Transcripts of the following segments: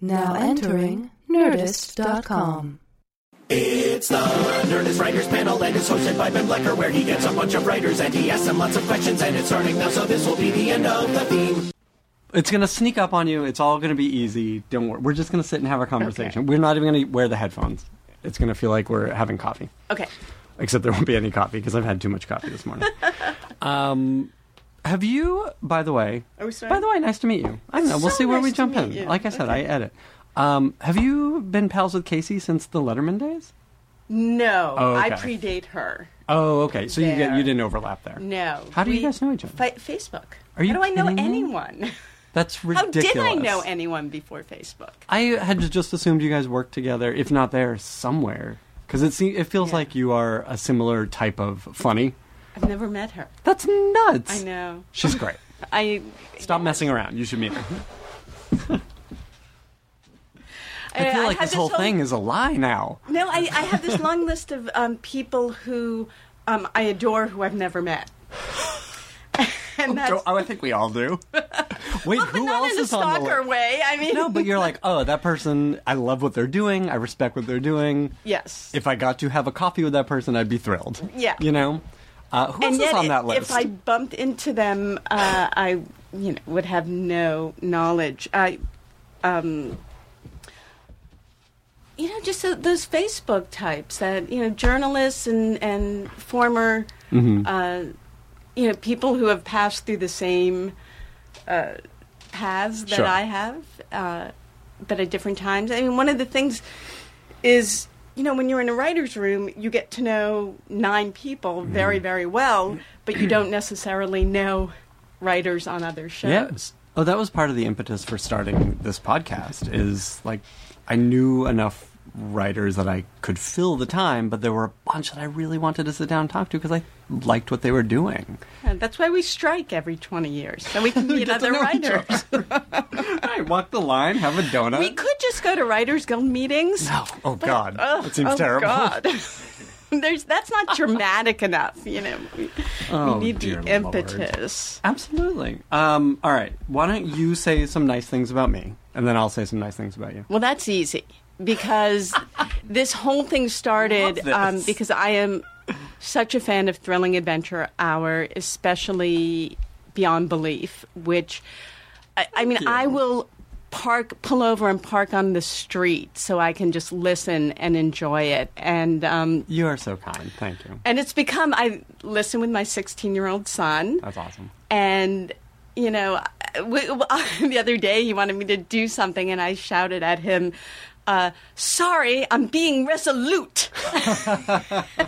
Now entering Nerdist.com. It's the Nerdist Writers Panel, and it's hosted by Ben Blacker, where he gets a bunch of writers and he asks them lots of questions, and it's starting now, so this will be the end of the theme. It's gonna sneak up on you. It's all gonna be easy. Don't worry. We're just gonna sit and have a conversation. We're not even gonna wear the headphones. It's gonna feel like we're having coffee. Okay. Except there won't be any coffee because I've had too much coffee this morning. um, have you? By the way, Are we starting? by the way, nice to meet you. I don't know. We'll So see where we to jump meet in. you. Like I said, I Okay. edit. Um, have you been pals with Casey since the Letterman days? No, Oh, I okay. predate her. Oh, okay. So you get There. you didn't overlap there. No. How do you guys know each other? Fa- Facebook. Are you How do I know kidding me? anyone? That's ridiculous. How ridiculous. did I know anyone before Facebook? I had just assumed you guys worked together, if not there, somewhere. Because it se- it feels Yeah. like you are a similar type of funny. I've never met her. That's nuts. I know. She's great. I Stop messing around. You should meet her. I feel like had this whole whole thing is a lie now. No, I, I have this long list of um, people who um, I adore who I've never met. and that's Oh, I think we all do. Wait, who not else in a is on the stalker list? way. I mean, No, but you're like, oh, that person. I love what they're doing. I respect what they're doing. yes. If I got to have a coffee with that person, I'd be thrilled. Yeah. You know. Uh, who else and is on that list? if I bumped into them, uh, I you know would have no knowledge. I, um, you know, just uh, those Facebook types that you know, journalists and and former, Mm-hmm. uh, you know, people who have passed through the same uh, paths that Sure. I have, uh, but at different times. I mean, one of the things is you know when you're in a writer's room you get to know nine people Mm-hmm. very very well but you don't necessarily know writers on other shows Yes. Oh, that was part of the impetus for starting this podcast. Is like I knew enough writers that I could fill the time, but there were a bunch that I really wanted to sit down and talk to because I liked what they were doing. And that's why we strike every 20 years so we can meet other writers Right, walk the line, have a donut. we could just go to writers guild meetings No. Oh God, Oh, that seems oh, terrible. God. There's that's not dramatic enough, you know. We, Oh, we need the Lord. impetus. Absolutely. Um, all right. Why don't you say some nice things about me, and then I'll say some nice things about you. Well, that's easy because this whole thing started um, because I am such a fan of Thrilling Adventure Hour, especially Beyond Belief, which I, I mean. I will park, pull over and park on the street so I can just listen and enjoy it. And um, You are so kind. Thank you. and it's become I listen with my 16 year old son That's awesome. and you know w- w- the other day he wanted me to do something and i shouted at him uh, sorry i'm being resolute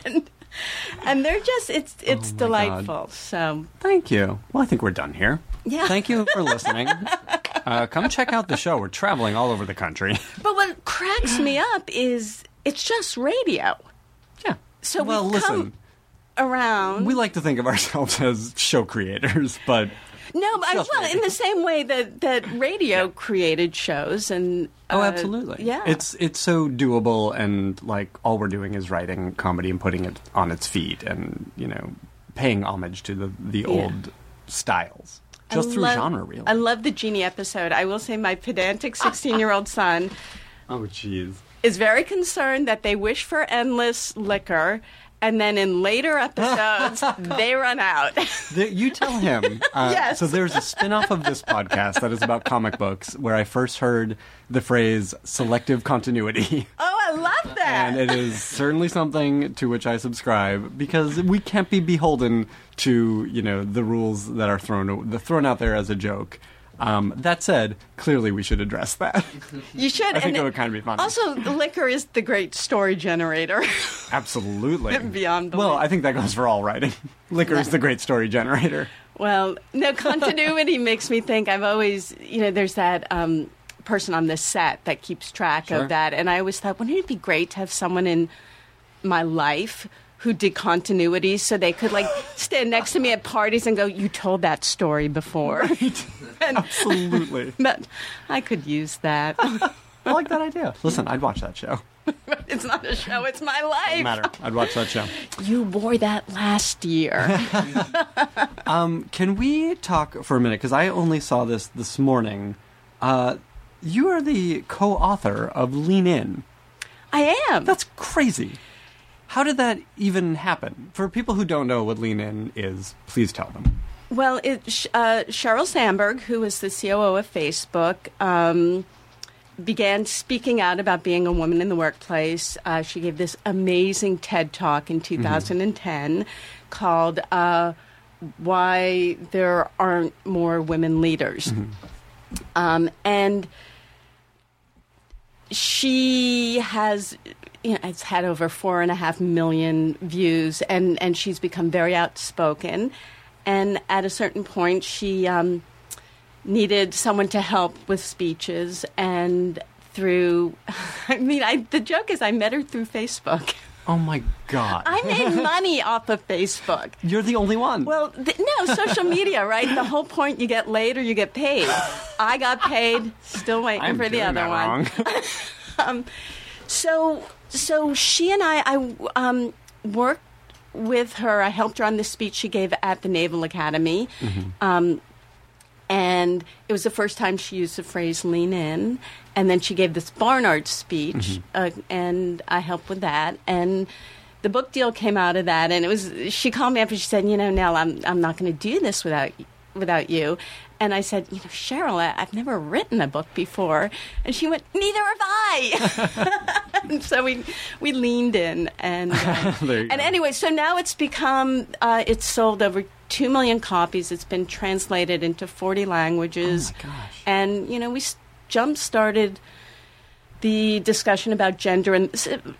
and, and they're just it's it's Oh delightful so Thank you. Well, I think we're done here. Yeah. Thank you for listening. uh, come check out the show. We're traveling all over the country. but what cracks me up is it's just radio yeah. so well, we've listen. come around We like to think of ourselves as show creators, but no but, well in the same way that that radio created shows and oh, uh, absolutely. yeah It's it's so doable, and like all we're doing is writing comedy and putting it on its feet, and you know, paying homage to the the old styles, I just through love- genre, really. I love the Genie episode. I will say my pedantic 16 year old son oh, jeez. is very concerned that they wish for endless liquor. And then in later episodes, they run out. The, you tell him. Uh, Yes. So there's a spin-off of this podcast that is about comic books where I first heard the phrase selective continuity. oh, I love that. and it is certainly something to which I subscribe because we can't be beholden to, you know, the rules that are thrown the thrown out there as a joke. Um, that said, clearly we should address that. you should. I think and it would kind of be fun. Also, liquor is the great story generator. Absolutely. Beyond Well. I think that goes for all writing. Liquor is the great story generator. well, no, continuity makes me think I've always, you know, there's that um, person on this set that keeps track Sure. of that. And I always thought, wouldn't it be great to have someone in my life who did continuity so they could like stand next to me at parties and go, "You told that story before." and Absolutely. that, I could use that. I like that idea. Listen, I'd watch that show. it's not a show; it's my life. Doesn't matter. I'd watch that show. You wore that last year. Can we talk for a minute? Because I only saw this this morning. Uh, You are the co-author of Lean In. I am. That's crazy. How did that even happen? For people who don't know what Lean In is, please tell them. Well, it, uh, Sheryl Sandberg, who is the COO of Facebook, um, began speaking out about being a woman in the workplace. Uh, she gave this amazing TED talk in 2010 called uh, Why There Aren't More Women Leaders. Um, and she has you know, it's had over four and a half million views, and, and she's become very outspoken. And at a certain point, she um, needed someone to help with speeches, and through, I mean, I, the joke is I met her through Facebook. Oh my god. I made money off of Facebook. You're the only one. Well, th- no, social media, right? The whole point you get laid or you get paid. I got paid, still waiting I'm for the other one. wrong. um, so so she and I I um, worked with her. I helped her on the speech she gave at the Naval Academy. Um, and it was the first time she used the phrase lean in. And then she gave this Barnard speech, uh, and I helped with that. And the book deal came out of that. And it was, she called me up and she said, You know, Nell, I'm, I'm not going to do this without, without you. And I said, You know, Sheryl, I, I've never written a book before. And she went, Neither have I. and so we, we leaned in. And, uh, and go. anyway, so now it's become, uh, it's sold over 2 million copies. It's been translated into 40 languages. Oh my gosh. And, you know, we jump started the discussion about gender and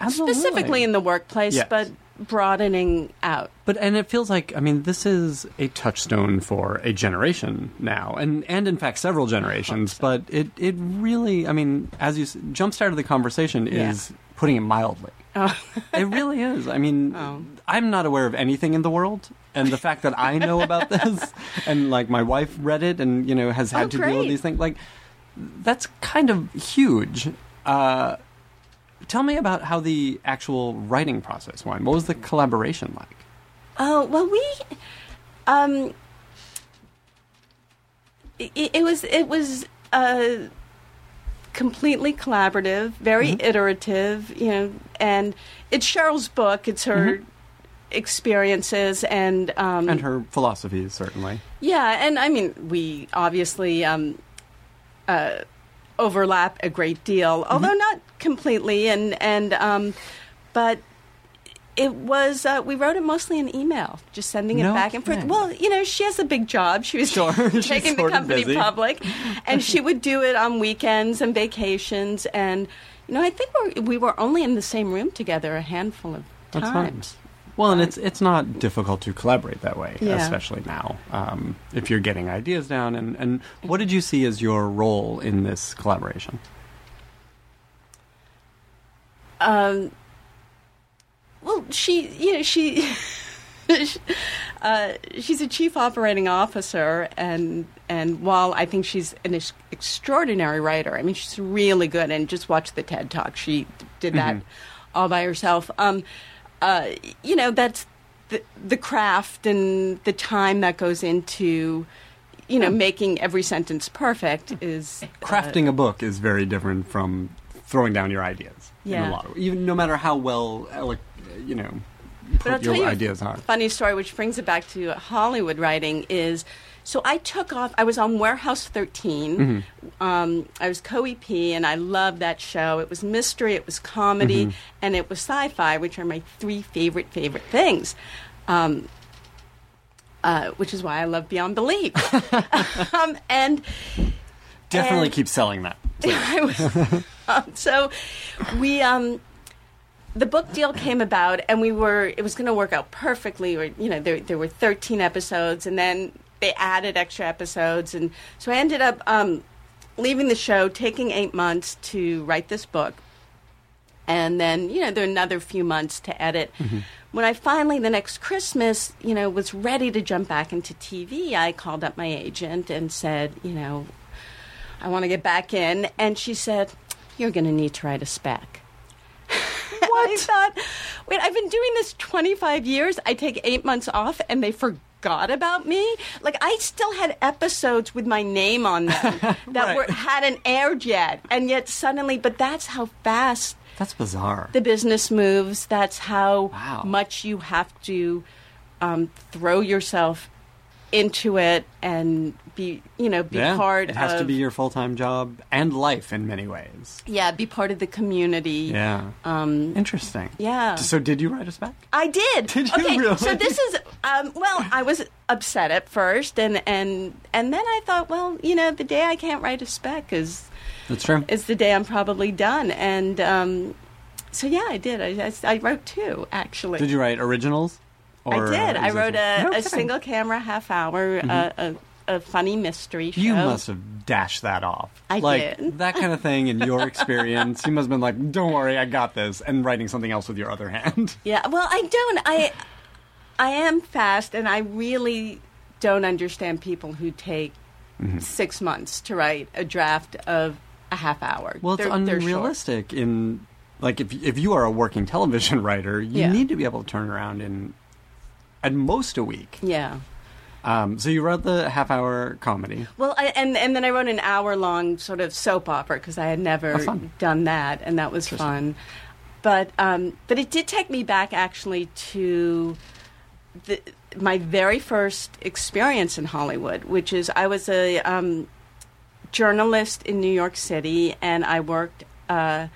Absolutely. specifically in the workplace, Yes. but broadening out. But and it feels like I mean this is a touchstone for a generation now, and and in fact several generations. But it it really I mean as you s- jumpstarted the conversation Yeah. is putting it mildly. Oh. It really is. I mean, Oh. I'm not aware of anything in the world, and the fact that I know about this, and like my wife read it, and you know has had Oh, to deal with these things, like that's kind of huge. Uh, tell me about how the actual writing process went. What was the collaboration like? Oh well, we, um, it, it was it was uh, completely collaborative, very iterative, you know, and it's Sheryl's book. It's her experiences and um, and her philosophies certainly. yeah, and I mean we obviously um, uh, overlap a great deal, Mm-hmm. although not completely, and and um, but it was uh, we wrote it mostly in email, just sending it No back and forth. Well, you know, she has a big job. She was Sure, taking the company public, and she would do it on weekends and vacations. And you know, I think we're, we were only in the same room together a handful of That's times. Well, and it's it's not difficult to collaborate that way, Yeah. especially now. Um, if you're getting ideas down, and and what did you see as your role in this collaboration? Um, well, she, you know, she, uh, she's a chief operating officer, and and while I think she's an ex- extraordinary writer, I mean, she's really good. And just watch the TED Talk; she did that all by herself. Um, uh, you know, that's the the craft and the time that goes into. You know, making every sentence perfect is uh, Crafting a book is very different from throwing down your ideas. in Yeah. a lot of, even no matter how well, ele- you know, your ideas are. funny story, which brings it back to Hollywood writing. Is so I took off. I was on Warehouse 13. Mm-hmm. Um, I was co-EP, and I loved that show. It was mystery, it was comedy, Mm-hmm. and it was sci-fi, which are my three favorite favorite things. Um, uh, which is why I love Beyond Belief. um, and Definitely and- keep selling that. Was, um, so we um the book deal came about and we were it was going to work out perfectly or you know there there were 13 episodes and then they added extra episodes. And so I ended up um leaving the show taking 8 months to write this book. And then you know there another few months to edit. When i finally the next christmas you know was ready to jump back into tv i called up my agent and said you know i want to get back in. And she said you're going to need to write a spec. What? i thought wait i've been doing this 25 years. I take eight months off and they forget forgot about me. Like I still had episodes with my name on them that Right. were hadn't aired yet, and yet suddenly. But that's how fast That's bizarre. the business moves. That's how Wow. much you have to um, throw yourself into it and be, you know, be yeah, part. it has of, to be your full time job and life in many ways. yeah, be part of the community. Yeah. Um, Interesting. yeah. So did you write a spec? I did. Did you okay, really? So this is um, well, I was upset at first, and and and then I thought, well, you know, the day I can't write a spec is That's true. is the day I'm probably done, and um, so yeah, I did. I, I, I wrote two actually. Did you write originals? I Or did. I wrote a, a single camera half hour, uh, a, a funny mystery show. You must have dashed that off. I like, did. That kind of thing in your experience. you must have been like, don't worry, I got this, and writing something else with your other hand. Yeah, well, I don't. I I am fast, and I really don't understand people who take Mm-hmm. six months to write a draft of a half hour. Well, it's They're- they're unrealistic in like if if you are a working television writer, you Yeah. need to be able to turn around in at most a week. Yeah. Um, so you wrote the half hour comedy. Well, I, and and then I wrote an hour long sort of soap opera because I had never Oh, done that, and that was fun. But um, but it did take me back actually to the, my very first experience in Hollywood, which is I was a um, journalist in New York City, and I worked. Uh,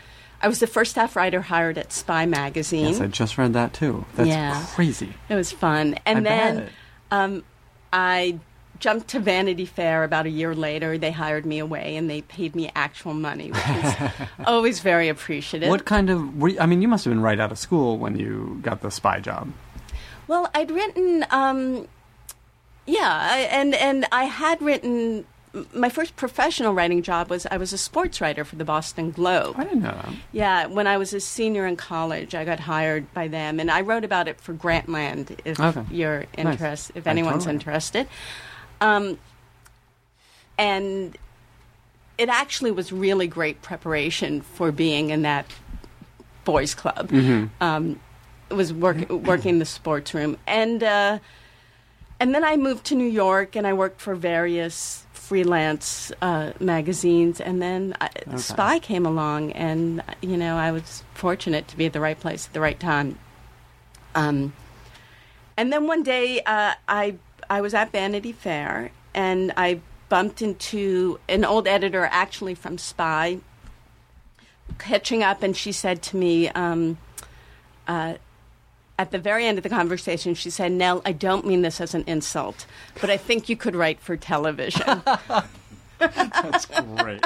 I was the first staff writer hired at Spy magazine. Yes, I just read that too. That's Yeah. crazy. It was fun. And I then um, I jumped to Vanity Fair about a year later. They hired me away and they paid me actual money, which was always very appreciative. What kind of? Were you, I mean, you must have been right out of school when you got the spy job. Well, I'd written, um, yeah, I, and and I had written. My first professional writing job was I was a sports writer for the Boston Globe. I didn't know that. Yeah, when I was a senior in college, I got hired by them, and I wrote about it for Grantland. If Okay. you're Nice. if anyone's totally interested, um, and it actually was really great preparation for being in that boys' club. Mm-hmm. Um, it was work, working the sports room, and uh, and then I moved to New York, and I worked for various freelance uh, magazines, and then I, Spy came along, and you know I was fortunate to be at the right place at the right time. Um, and then one day uh, I I was at Vanity Fair, and I bumped into an old editor, actually from Spy, catching up, and she said to me. Um, uh, at the very end of the conversation, she said, Nell, I don't mean this as an insult, but I think you could write for television. That's great.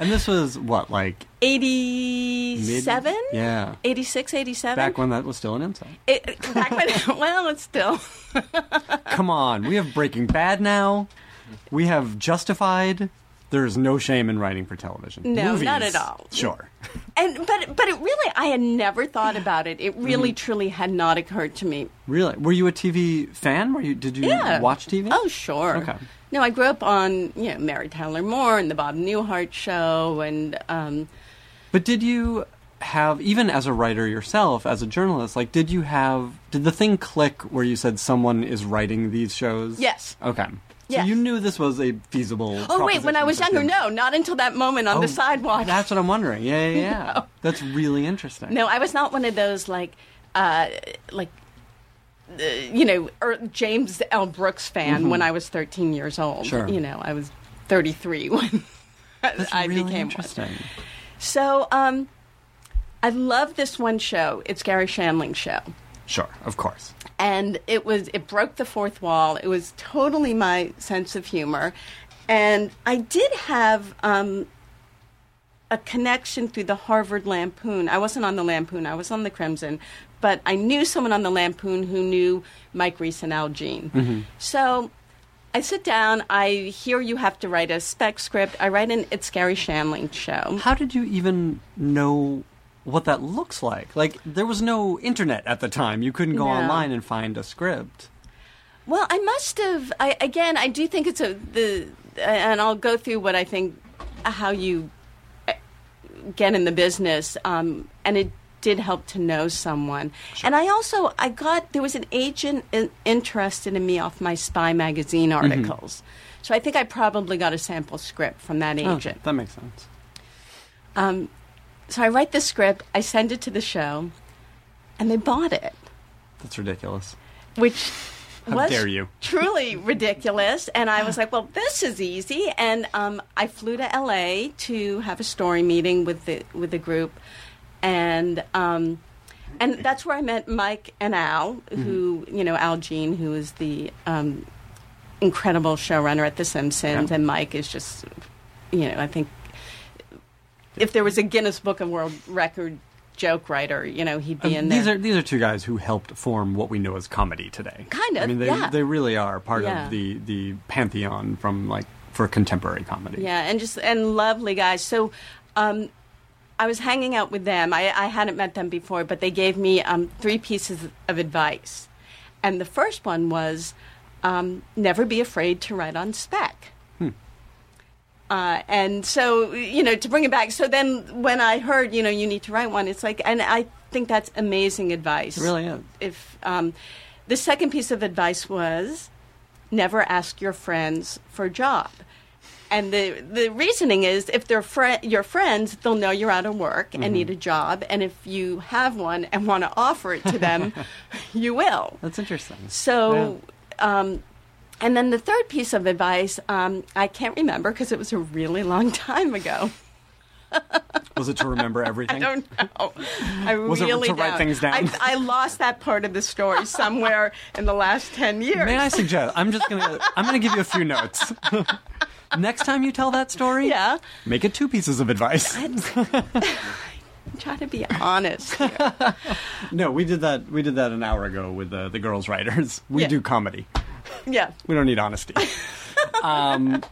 and this was what, like mid- 87? Yeah. 86, 87? Back when that was still an insult. It, back when, well, it's still. Come on, we have Breaking Bad now. We have Justified. There's no shame in writing for television. No, Movies, not at all. Sure. And but but it really I had never thought about it. It really Mm-hmm. truly had not occurred to me. Really? Were you a TV fan? Were you? Did you Yeah. watch TV? Oh, sure. Okay. No, I grew up on you know Mary Tyler Moore and the Bob Newhart show, and um, But did you have, even as a writer yourself, as a journalist, like, did you have, did the thing click where you said someone is writing these shows? Yes. Okay. So you knew this was a feasible. oh wait, when I was younger, no, not until that moment on Oh, the sidewalk. That's what I'm wondering. Yeah, yeah, yeah. No. That's really interesting. No, I was not one of those like, uh, like, uh, you know, er, James L. Brooks fan when I was 13 years old. Mm-hmm. Sure. You know, I was 33 when That's I really became one. interesting. So, um, I love this one show. It's Garry Shandling's show. Sure, of course. And it was it broke the fourth wall. It was totally my sense of humor, and I did have um, a connection through the Harvard Lampoon. I wasn't on the Lampoon; I was on the Crimson, but I knew someone on the Lampoon who knew Mike Reiss and Al Jean. So. I sit down. I hear you have to write a spec script. I write an It's Garry Shandling show. How did you even know what that looks like? Like, there was no internet at the time. You couldn't go No. online and find a script. Well, I must have. I, again, I do think it's a the, and I'll go through what I think how you uh, get in the business, um, and it did help to know someone. And I also I got there was an agent in, interested in me off my Spy magazine Mm-hmm. articles. So I think I probably got a sample script from that Oh, agent. that makes sense. Um, so I write the script, I send it to the show, and they bought it, That's ridiculous. which How was dare you. truly ridiculous. And I was like, well, this is easy. And um, I flew to LA to have a story meeting with the with the group, and um, and that's where I met Mike and Al, who you know Al Jean, who is the um, incredible showrunner at The Simpsons, Yeah. and Mike is just, you know, I think if there was a Guinness Book of World Record joke writer, you know, he'd be Uh, in these there. are these are two guys who helped form what we know as comedy today. Kind of, I mean, they yeah. they really are part Yeah. of the the pantheon from like for contemporary comedy. Yeah, and just and lovely guys. So, um, I was hanging out with them. I, I hadn't met them before, but they gave me um, three pieces of advice, and the first one was um, never be afraid to write on spec. Uh, and so, you know, to bring it back. So then, when I heard, you know, you need to write one, it's like, and I think that's amazing advice. It really is. If um, the second piece of advice was never ask your friends for a job. And the the reasoning is if they're fri your friends, they'll know you're out of work and need a job. And if you have one and want to offer it to them, you will. That's interesting. So, um, and then the third piece of advice, um, I can't remember because it was a really long time ago. Was it to remember everything? I don't know. I Was it really to write don't. things down? I, I lost that part of the story somewhere in the last ten years. May I suggest? I'm just gonna I'm gonna give you a few notes. Next time you tell that story, Yeah. make it two pieces of advice. Try to be honest. No, we did that. We did that an hour ago with the the girls writers. We Yeah. do comedy. Yeah. We don't need honesty. um,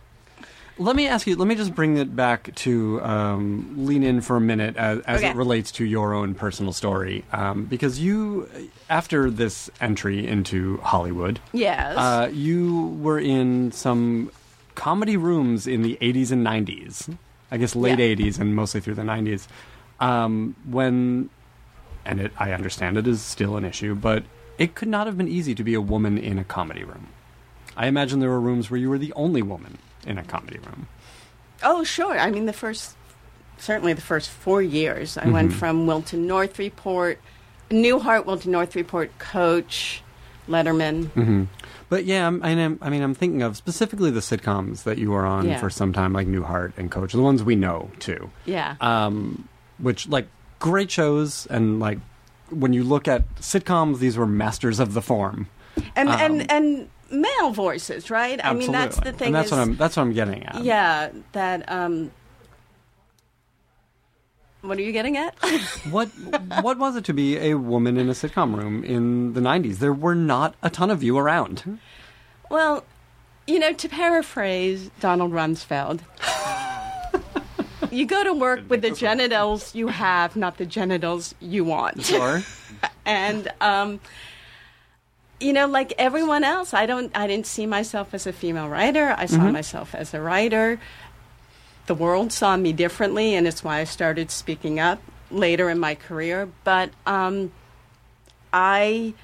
let me ask you. Let me just bring it back to um, lean in for a minute as, as Okay. it relates to your own personal story, um, because you, after this entry into Hollywood, Yes. uh, you were in some comedy rooms in the 80s and 90s. I guess late Yeah. 80s and mostly through the 90s. Um, when, and it, I understand it is still an issue, but it could not have been easy to be a woman in a comedy room. I imagine there were rooms where you were the only woman in a comedy room. Oh, sure. I mean, the first, certainly the first four years, I went from Wilton North Report, Newhart, Wilton North Report, Coach, Letterman. But yeah, I'm, I, I mean, I'm thinking of specifically the sitcoms that you were on Yeah. for some time, like Newhart and Coach, the ones we know too. Yeah. um, which like great shows and like when you look at sitcoms, these were masters of the form. and, um, and, and male voices, right? I mean, that's the thing. and that's is, what I'm that's what I'm getting at. Yeah, that. Um, what are you getting at? What what was it to be a woman in a sitcom room in the '90s? There were not a ton of you around. well, you know, to paraphrase Donald Rumsfeld, you go to work with the genitals you have, not the genitals you want. Sure. and um, you know, like everyone else, I don't. I didn't see myself as a female writer. I saw Mm-hmm. myself as a writer. The world saw me differently, and it's why I started speaking up later in my career. But um, I.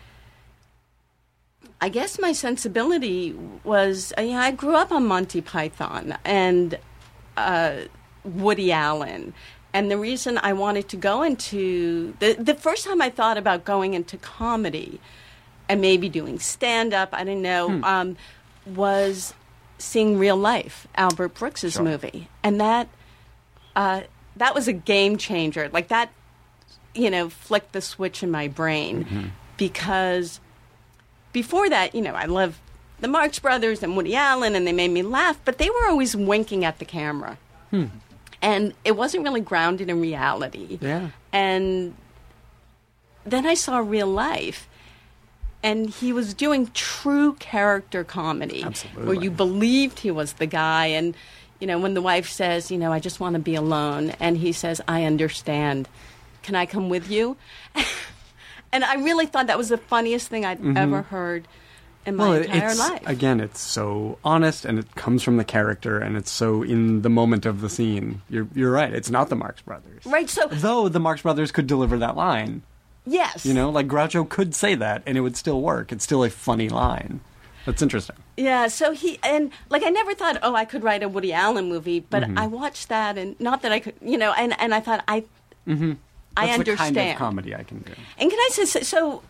I guess my sensibility was, you know, I grew up on Monty Python and uh, Woody Allen. And the reason I wanted to go into the the first time I thought about going into comedy and maybe doing stand up, I didn't know, Hmm. um, was seeing real life, Albert Brooks's Sure. movie, and that uh, that was a game changer. Like that, you know, flicked the switch in my brain Mm-hmm. because before that, you know, I love the Marx Brothers and Woody Allen, and they made me laugh, but they were always winking at the camera. And it wasn't really grounded in reality. Yeah. And then I saw real life, and he was doing true character comedy. Absolutely. Where you believed he was the guy. And, you know, when the wife says, you know, I just want to be alone, and he says, I understand. Can I come with you? and I really thought that was the funniest thing I'd mm-hmm. ever heard in my well, entire it's life. again, it's so honest, and it comes from the character, and it's so in the moment of the scene. You're you're right. It's not the Marx Brothers, right. So Though the Marx Brothers could deliver that line, yes, you know, like Groucho could say that, and it would still work. It's still a funny line. That's interesting. Yeah, so he and like I never thought, oh, I could write a Woody Allen movie, but Mm-hmm. I watched that and not that I could, you know, and and I thought I, I Mm-hmm. That's understand. the kind of comedy I can do. And can I say so, so?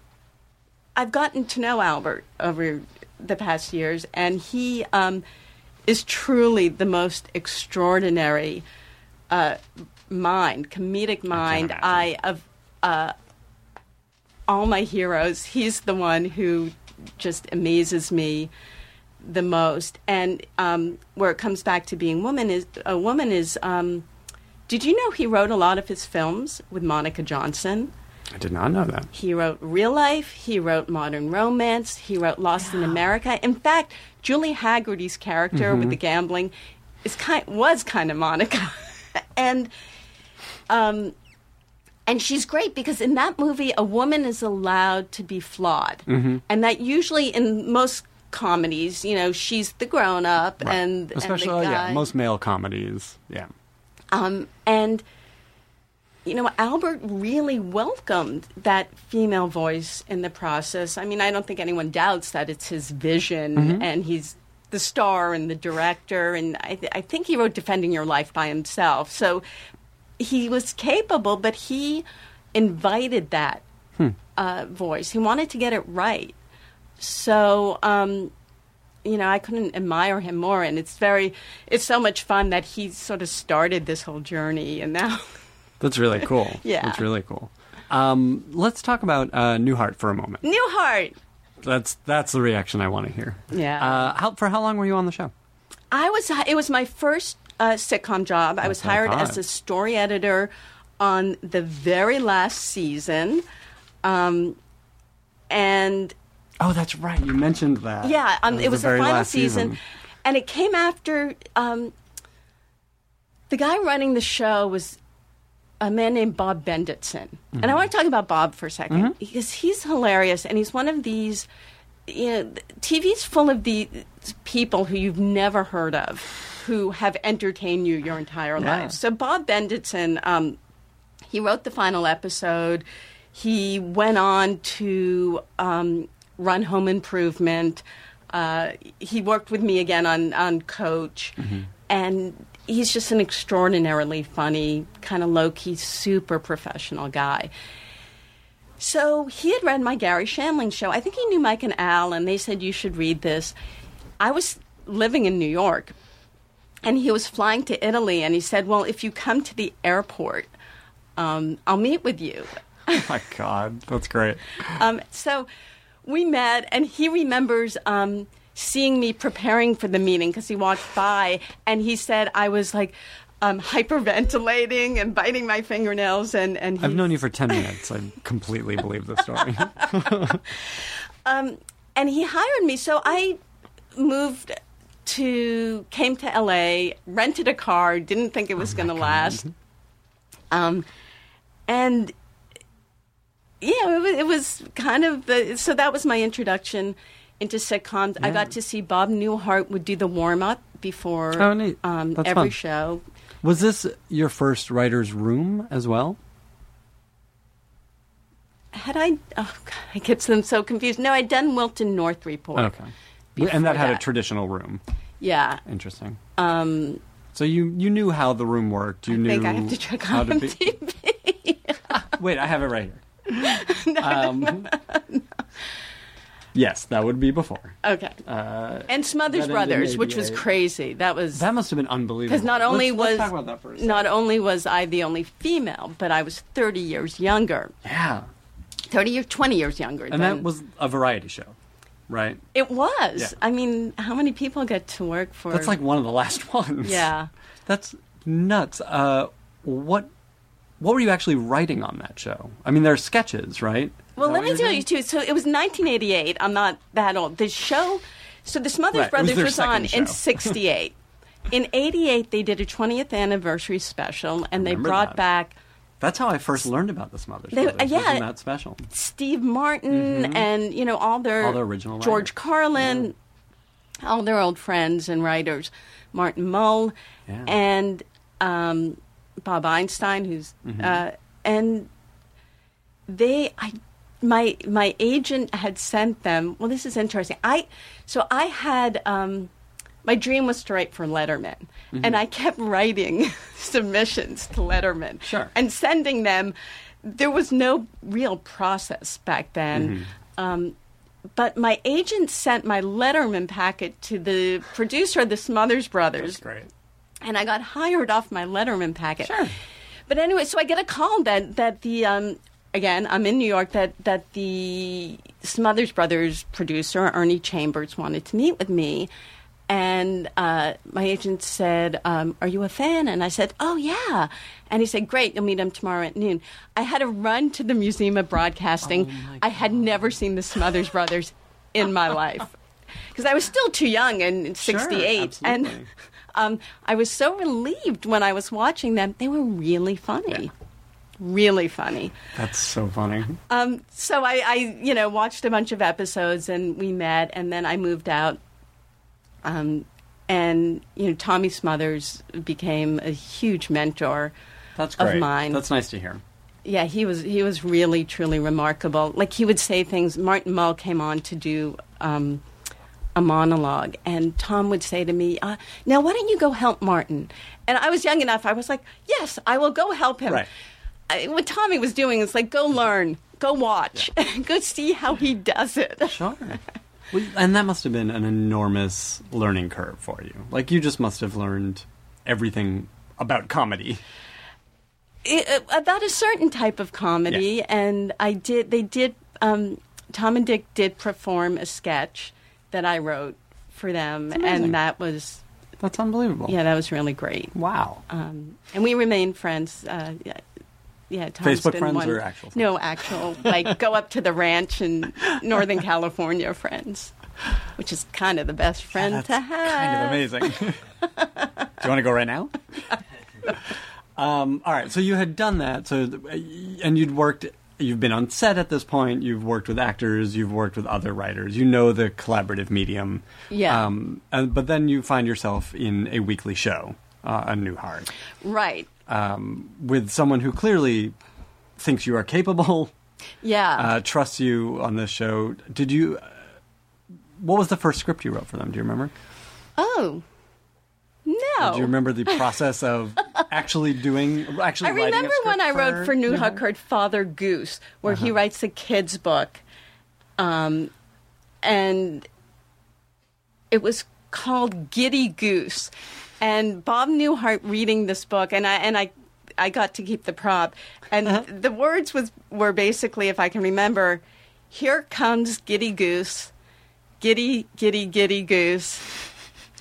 I've gotten to know Albert over the past years, and he um, is truly the most extraordinary uh, mind, comedic mind. I of uh, all my heroes, he's the one who just amazes me the most. And um, where it comes back to being woman is a woman is. Um, did you know he wrote a lot of his films with Monica Johnson? I did not know that. He wrote Real Life. He wrote Modern Romance. He wrote Lost in America. In fact, Julie Hagerty's character with the gambling is kind was kind of Monica, and um, and she's great because in that movie, a woman is allowed to be flawed, and that usually in most comedies, you know, she's the grown up and especially and the guy. yeah, most male comedies. Yeah, Um, and you know, Albert really welcomed that female voice in the process. I mean, I don't think anyone doubts that it's his vision, and he's the star and the director. And I, th- I think he wrote "Defending Your Life" by himself, so he was capable. But he invited that uh, voice. He wanted to get it right. So. Um, you know, I couldn't admire him more, and it's very, it's so much fun that he sort of started this whole journey, and now, that's really cool. Yeah. that's really cool. Um, let's talk about uh, Newhart for a moment. Newhart. That's that's the reaction I want to hear. Yeah. Uh, how for how long were you on the show? I was, it was my first uh, sitcom job. I was what I hired as a story editor on the very last season, um, and Oh, that's right. You mentioned that. yeah, um, That it was the, very final last season, and it came after um, the guy running the show was a man named Bob Bendetson, and I Mm-hmm. want to talk about Bob for a 2nd because he's hilarious, and he's one of these. You know, TV's full of these people who you've never heard of, who have entertained you your entire Yeah. life. So Bob Bendetson, um, he wrote the final episode. He went on to um, run Home Improvement. Uh, he worked with me again on on Coach, and he's just an extraordinarily funny, kind of low key, super professional guy. So he had read my Garry Shandling show. I think he knew Mike and Al, and they said you should read this. I was living in New York, and he was flying to Italy, and he said, "Well, if you come to the airport, um, I'll meet with you." Oh my God, that's great. Um, so we met, and he remembers um, seeing me preparing for the meeting because he walked by, and he said I was like um, hyperventilating and biting my fingernails, and and I've known you for ten minutes. I completely believe the story. um, and he hired me. So I moved to, came to LA, rented a car, didn't think it was going to last. Um, and yeah, it was, it was kind of the, so that was my introduction into sitcoms. I got to see Bob Newhart would do the warm up before Oh, neat. um, every fun. show. Was this your first writer's room as well? Had I, oh God, I get them so confused. No, I'd done Wilton North Report. Okay. And that had a traditional room. Yeah. Interesting. Um, So you you knew how the room worked. You I knew think I have to check on to be. IMDb. Wait, I have it right here. um, Yes, that would be before. Okay. Uh, and Smothers that ended in Brothers, which was crazy. That was that must have been unbelievable. because not only let's, was let's talk about that for not only was I the only female, but I was 30 years younger. yeah, 30 years, 20 years younger. and than, that was a variety show, right? it was. Yeah. I mean, how many people get to work for? That's like one of the last ones. yeah. That's nuts. Uh, what what were you actually writing on that show? I mean, there are sketches, right? Well, let me tell doing? you too. So it was 1988. I'm not that old. The show, so the Smothers Right, it was Brothers was, on second in '68. in '88, they did a 20th anniversary special, and they brought that. back That's how I first learned about the Smothers They- Brothers. yeah. in that special. Steve Martin and you know all their Mm-hmm. All the original George writers. Carlin, all their old friends and writers, Martin Mull, Yeah. and um, Bob Einstein, who's Mm-hmm. uh, and they I my my agent had sent them. Well, this is interesting. I so I had. Um, my dream was to write for Letterman, Mm-hmm. and I kept writing submissions to Letterman Sure. and sending them. There was no real process back then. Mm-hmm. Um, but my agent sent my Letterman packet to the producer of the Smothers Brothers, Great. and I got hired off my Letterman packet. Sure. But anyway, so I get a call that that the um, again I'm in New York that that the Smothers Brothers producer Ernie Chambers wanted to meet with me, and uh, my agent said, um, "Are you a fan?" And I said, "Oh yeah." And he said, "Great, you'll meet him tomorrow at noon." I had to run to the Museum of Broadcasting. I had never seen the Smothers Brothers in my life because I was still too young in '68, and um, I was so relieved when I was watching them. They were really funny, really funny. That's so funny. Um, so I, I, you know, watched a bunch of episodes, and we met, and then I moved out. Um, and you know, Tommy Smothers became a huge mentor. That's Of great. mine. That's nice to hear. Yeah, he was he was really truly remarkable. Like he would say things. Martin Mull came on to do um, a monologue, and Tom would say to me, uh, "Now, why don't you go help Martin?" And I was young enough. I was like, "Yes, I will go help him." Right. I, what Tommy was doing is like, "Go learn, go watch, go see how he does it." Sure. well, and that must have been an enormous learning curve for you. Like you just must have learned everything about comedy. it, about a certain type of comedy, Yeah. and I did. They did. Um, Tom and Dick did perform a sketch that I wrote for them, and that was That's unbelievable. yeah, that was really great. Wow. Um, and we remain friends. Uh, yeah, yeah. Tom's Facebook been friends one- or actual friends? No, actual. Like go up to the ranch in Northern California friends, which is kind of the best friend That's to have. kind of amazing. Do you want to go right now? um, all right. So you had done that. So and you'd worked. You've been on set at this point. You've worked with actors. You've worked with other writers. You know the collaborative medium. Yeah. Um, and, but then you find yourself in a weekly show, uh, a Newhart, Right. Um, with someone who clearly thinks you are capable, Yeah. uh, trusts you on this show. Did you? Uh, what was the first script you wrote for them? Do you remember? oh. No. Do you remember the process of actually doing, actually I remember when I wrote for New? Hartford Father Goose, where Uh-huh. he writes a kid's book. Um, and it was called Giddy Goose. And Bob Newhart reading this book, and I, and I, I got to keep the prop. And Uh-huh. the words was, were basically, if I can remember, here comes Giddy Goose, Giddy, Giddy, Giddy Goose,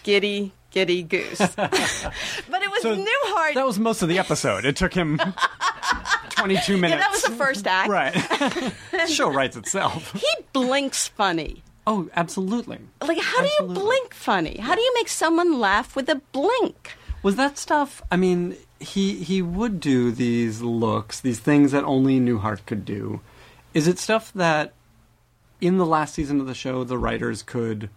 Giddy, Giddy Goose. but it was So Newhart. That was most of the episode. It took him 22 yeah, minutes. that was the first act. Right. the show writes itself. He blinks funny. Oh, absolutely. Like, how do you blink funny? How do you make someone laugh with a blink? Was that stuff? I mean, he he would do these looks, these things that only Newhart could do. Is it stuff that in the last season of the show the writers could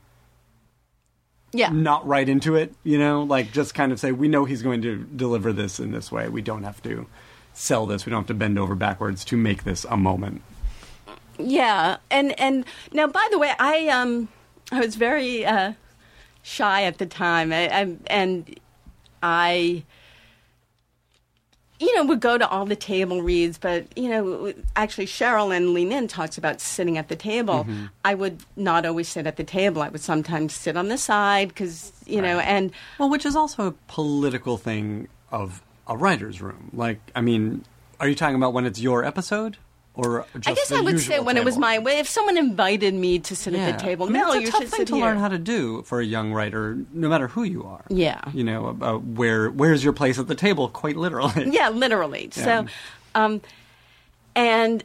Yeah. not write into it, you know, like just kind of say we know he's going to deliver this in this way. We don't have to sell this. We don't have to bend over backwards to make this a moment. Yeah. And and now, by the way, I um I was very uh, shy at the time, I, I, and I. You know, would go to all the table reads, but you know, actually, Sheryl and Lean In talks about sitting at the table. Mm-hmm. I would not always sit at the table. I would sometimes sit on the side because you know, and Well, which is also a political thing of a writer's room. Like, I mean, are you talking about when it's your episode? Or I guess I would say when it was my way. If someone invited me to sit Yeah. at the table, I mean, Mel, it's a you tough thing to here. learn how to do for a young writer, no matter who you are. Yeah. you know, about where where's your place at the table, quite literally. Yeah, literally. Yeah. So, um, and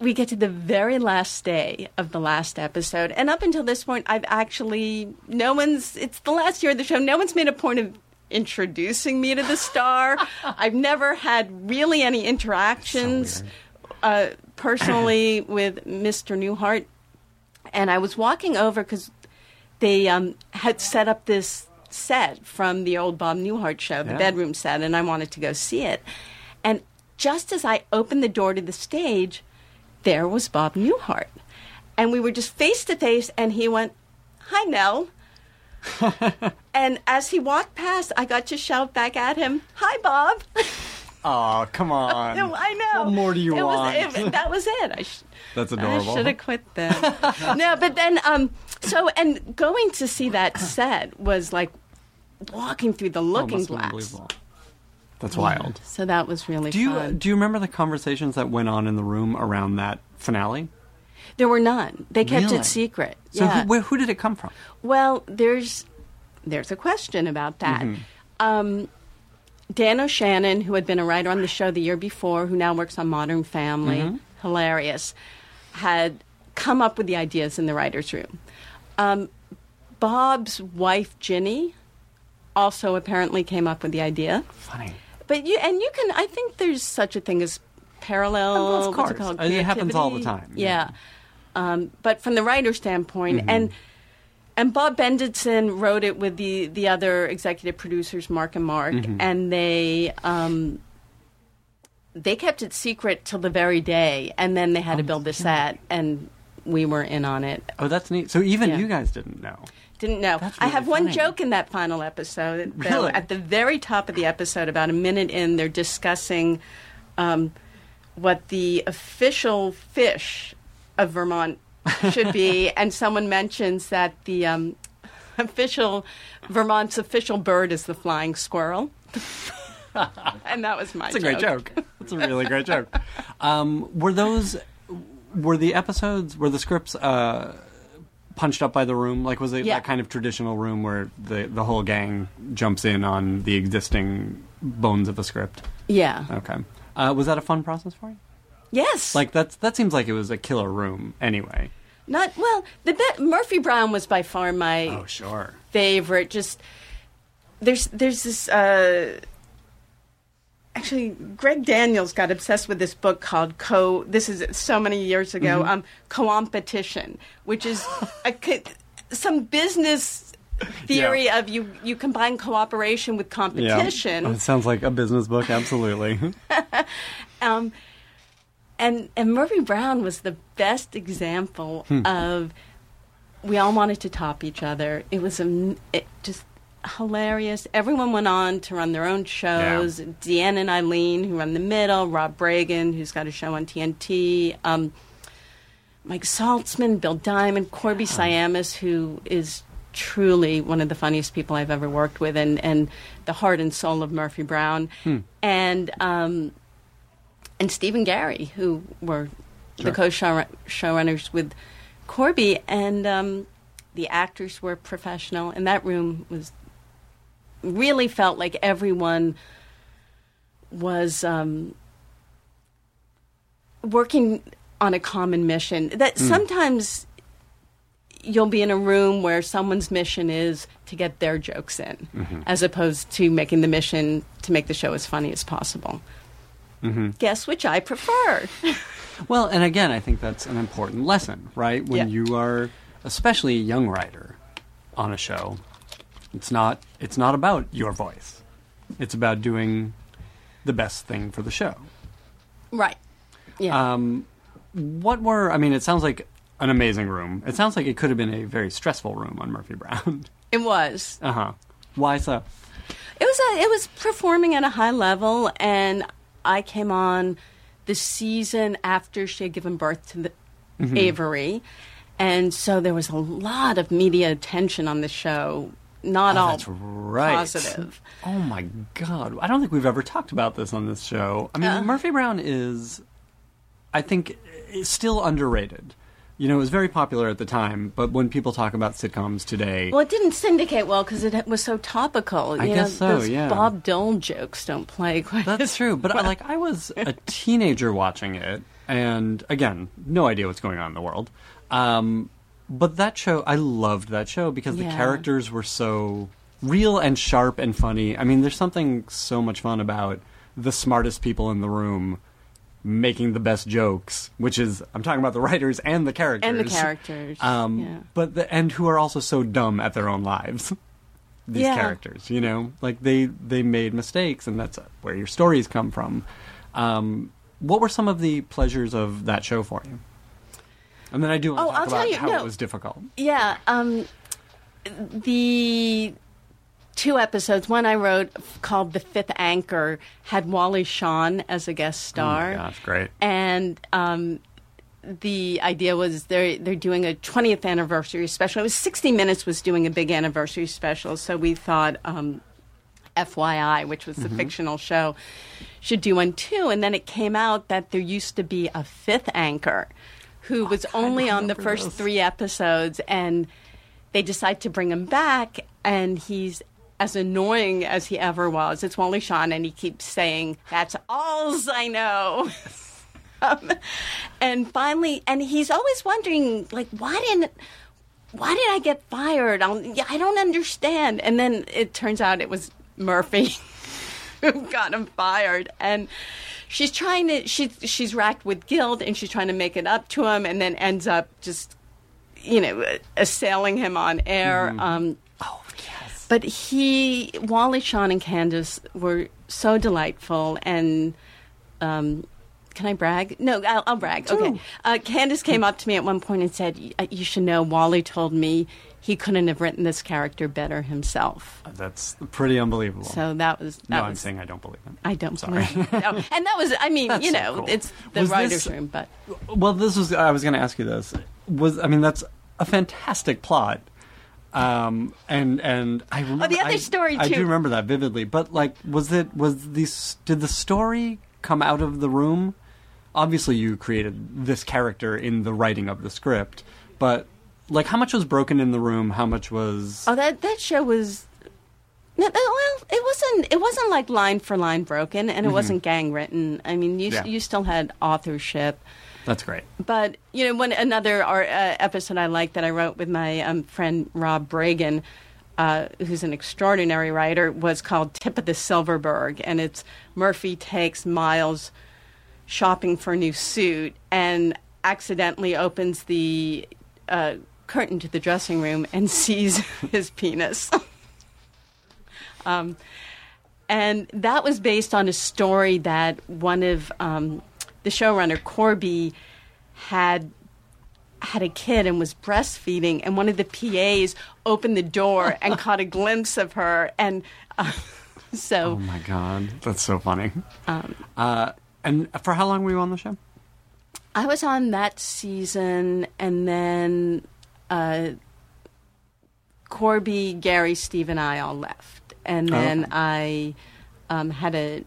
we get to the very last day of the last episode, and up until this point, I've actually no one's. It's the last year of the show. No one's made a point of introducing me to the star. I've never had really any interactions uh, personally with Mr. Newhart. And I was walking over because they um, had set up this set from the old Bob Newhart show, the Yeah. bedroom set, and I wanted to go see it. And just as I opened the door to the stage, there was Bob Newhart. And we were just face to face, and he went, Hi, Nell. And as he walked past, I got to shout back at him, Hi, Bob. Oh, come on. I know. What more do you It was- want? it- that was it. I sh- That's I should have quit then. no, but then, um, so and going to see that set was like walking through the Oh, looking been glass. That's wild. So that was really Do you fun. do you remember the conversations that went on in the room around that finale? There were none. They kept Really? it secret. So yeah. who, where, who did it come from? Well, there's there's a question about that. Mm-hmm. Um, Dan O'Shannon, who had been a writer on the show the year before, who now works on Modern Family, Mm-hmm. hilarious, had come up with the ideas in the writers' room. Um, Bob's wife Ginny also apparently came up with the idea. Funny. But you and you can I think there's such a thing as parallel. Of course. It happens all the time, Yeah. yeah. Um, but from the writer standpoint, Mm-hmm. and and Bob Bendetson wrote it with the the other executive producers, Mark and Mark, Mm-hmm. and they. Um, they kept it secret till the very day, and then they had Oh, to build the set, and we were in on it. Oh, that's neat. So even Yeah. you guys didn't know. Didn't know. That's I really have one joke in that final episode. Though, Really? At the very top of the episode, about a minute in, they're discussing um, what the official fish of Vermont should be, and someone mentions that the um, official Vermont's official bird is the flying squirrel. and that was my It's a great joke. That's a really great joke. Um, were those were the episodes were the scripts uh, punched up by the room? Like was it Yeah. that kind of traditional room where the the whole gang jumps in on the existing bones of a script? Yeah. Okay. Uh, was that a fun process for you? Yes. Like that's that seems like it was a killer room anyway. not well. The be- Murphy Brown was by far my Oh sure. favorite. Just there's there's this. Uh, actually, Greg Daniels got obsessed with this book called Co. This is so many years ago. Um, Co-opetition, which is a, some business theory Yeah. of you you combine cooperation with competition. Yeah. It sounds like a business book. Absolutely. Um, and and Murphy Brown was the best example Hmm. of we all wanted to top each other. It was a, it just hilarious. Everyone went on to run their own shows. DeAnn and Eileen, who run the middle. Rob Bragin, who's got a show on TNT. Um, Mike Saltzman, Bill Diamond, Korby Siamis, who is truly one of the funniest people I've ever worked with, and, and the heart and soul of Murphy Brown, and um, and Stephen Gary, who were the co-show showrunners with Korby, and um, the actors were professional, and that room was really felt like everyone was um, working on a common mission. That sometimes you'll be in a room where someone's mission is to get their jokes in, as opposed to making the mission to make the show as funny as possible. Guess which I prefer. Well, and again, I think that's an important lesson, right? When Yeah. you are, especially a young writer on a show, it's not it's not about your voice. It's about doing the best thing for the show. right. Yeah. Um, what were? I mean, it sounds like an amazing room. It sounds like it could have been a very stressful room on Murphy Brown. it was. uh huh. Why so? It was a, it was performing at a high level, and I came on the season after she had given birth to the Avery, and so there was a lot of media attention on the show. Not Oh, all that's right. positive. Oh my god! I don't think we've ever talked about this on this show. I mean, Uh. Murphy Brown is, I think, is still underrated. You know, it was very popular at the time, but when people talk about sitcoms today, Well, it didn't syndicate well because it was so topical. I you guess know, so, those yeah. Bob Dole jokes don't play quite. that's true. But I, like, I was a teenager watching it, and again, no idea what's going on in the world. Um, but that show, I loved that show because the characters were so real and sharp and funny. I mean, there's something so much fun about the smartest people in the room making the best jokes, which is I'm talking about the writers and the characters And the characters. um, yeah. but the, and who are also so dumb at their own lives. These Yeah. characters, you know, like they they made mistakes, and that's where your stories come from. Um, what were some of the pleasures of that show for you? And then I do want Oh, to talk I'll tell about you, how no. it was difficult. Yeah, um, the two episodes, one I wrote called The Fifth Anchor, had Wally Shawn as a guest star. Oh gosh, great! And um, the idea was they're they're doing a 20th anniversary special. It was 60 Minutes was doing a big anniversary special, so we thought um, FYI, which was the fictional show, should do one too. And then it came out that there used to be a fifth anchor who was only on the first this. three episodes, and they decide to bring him back, and he's as annoying as he ever was. It's Wally Shawn, and he keeps saying, "That's all's I know." um, and finally, and he's always wondering, like, why didn't, why did I get fired? I'll, yeah, I don't understand. And then it turns out it was Murphy who got him fired, and she's trying to, she's she's racked with guilt, and she's trying to make it up to him, and then ends up just, you know, assailing him on air. Um, Oh yes, but he, Wally, Shawn, and Candace were so delightful. And um, can I brag? No, I'll, I'll brag. Okay. Uh, Candace came up to me at one point and said, uh, "You should know, Wally told me he couldn't have written this character better himself." that's pretty unbelievable. So that was that no, was. I'm saying I don't believe it. I don't Sorry. believe. No. And that was, I mean, That's you so know, cool. it's the Was writers' this- room, but Well, this was I was going to ask you this. Was I mean that's a fantastic plot. Um and and I remember Oh, the other I- story, I do remember that vividly. But like was it was these did the story come out of the room? Obviously you created this character in the writing of the script, but like how much was broken in the room? How much was Oh, that that show was. No, well, it wasn't. It wasn't like line for line broken, and it wasn't gang written. I mean, you Mm-hmm. Yeah. you still had authorship, That's great. but you know, one another ar- uh, episode I like that I wrote with my um, friend Rob Bragin, uh, who's an extraordinary writer, was called "Tip of the Silverberg," and it's Murphy takes Miles shopping for a new suit and accidentally opens the uh, curtain to the dressing room and sees his penis. um, and that was based on a story that one of um, the showrunner Korby had had a kid and was breastfeeding, and one of the PAs opened the door and caught a glimpse of her, and uh, so Oh my god, that's so funny. Um, uh, and for how long were you on the show? I was on that season, and then uh, Korby, Gary, Steve, and I all left, and Oh, then okay. I um, had a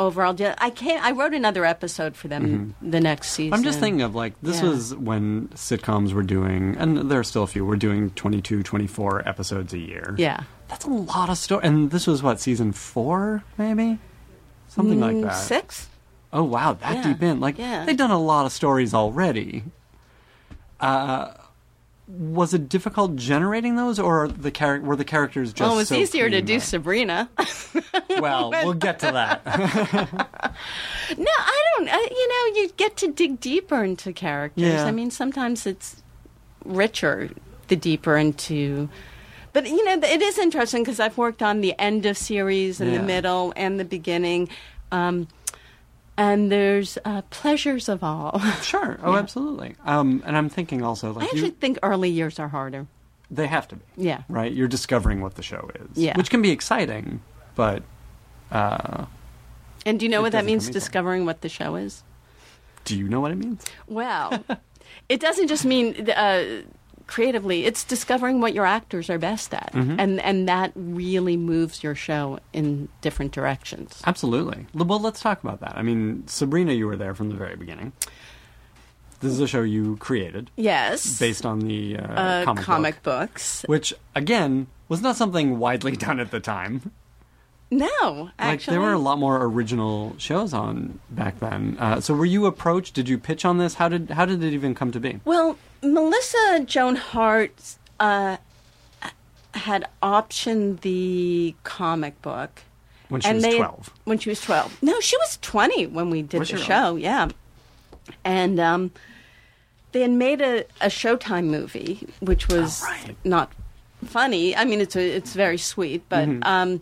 overall deal. I can't. I wrote another episode for them the next season. Mm-hmm. I'm just thinking of like this Yeah. was when sitcoms were doing, and there are still a few. We're doing 22, 24 episodes a year. Yeah. that's a lot of story. And this was what season four, maybe something like Mm, that. Six. Oh wow, that Yeah, deep in. Like yeah. they've done a lot of stories already. Uh, was it difficult generating those, or the char- were the characters just? well, it was so easier to do that- Sabrina. Well, we'll get to that. No, I don't. Uh, you know, you get to dig deeper into characters. Yeah. I mean, sometimes it's richer the deeper into. But you know, it is interesting because I've worked on the end of series and Yeah. the middle and the beginning, um, and there's uh, pleasures of all. sure. Oh, absolutely. Um, and I'm thinking also I like actually you, think early years are harder. they have to be. Yeah. right? You're discovering what the show is, Yeah. which can be exciting, but uh, And do you know what that means? Discovering what the show is. do you know what it means? Well, it doesn't just mean uh, creatively. It's discovering what your actors are best at, Mm-hmm. and and that really moves your show in different directions. Absolutely. Well, let's talk about that. I mean, Sabrina, you were there from the very beginning. This is a show you created Yes, based on the uh, uh, comic, comic, book, books. which again was not something widely done at the time. No, Like actually, there were a lot more original shows on back then. Uh, so were you approached? Did you pitch on this? How did how did it even come to be? Well, Melissa Joan Hart uh, had optioned the comic book. When she and was they 12. when she was 12. No, she was 20 when we did Was the show, yeah. And um, they had made a, a Showtime movie, which was Oh, right. not funny. I mean, it's a, it's very sweet, but Mm-hmm. um,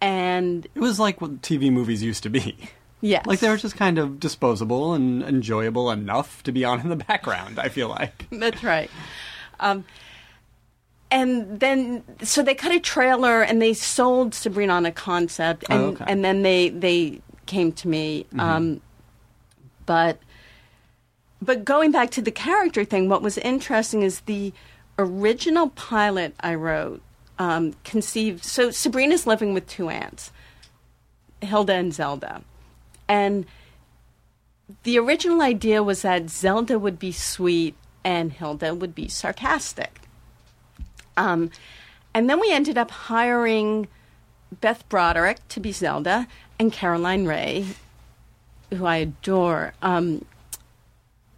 and It was like what TV movies used to be. Yes, Like they were just kind of disposable and enjoyable enough to be on in the background, I feel like. That's right. Um, and then, so they cut a trailer and they sold Sabrina on a concept, and Oh, okay. and then they they came to me. Um, but but going back to the character thing, what was interesting is the original pilot I wrote um, conceived. So Sabrina's living with two aunts, Hilda and Zelda, and the original idea was that Zelda would be sweet and Hilda would be sarcastic. Um, and then we ended up hiring Beth Broderick to be Zelda and Caroline Rhea, who I adore. Um,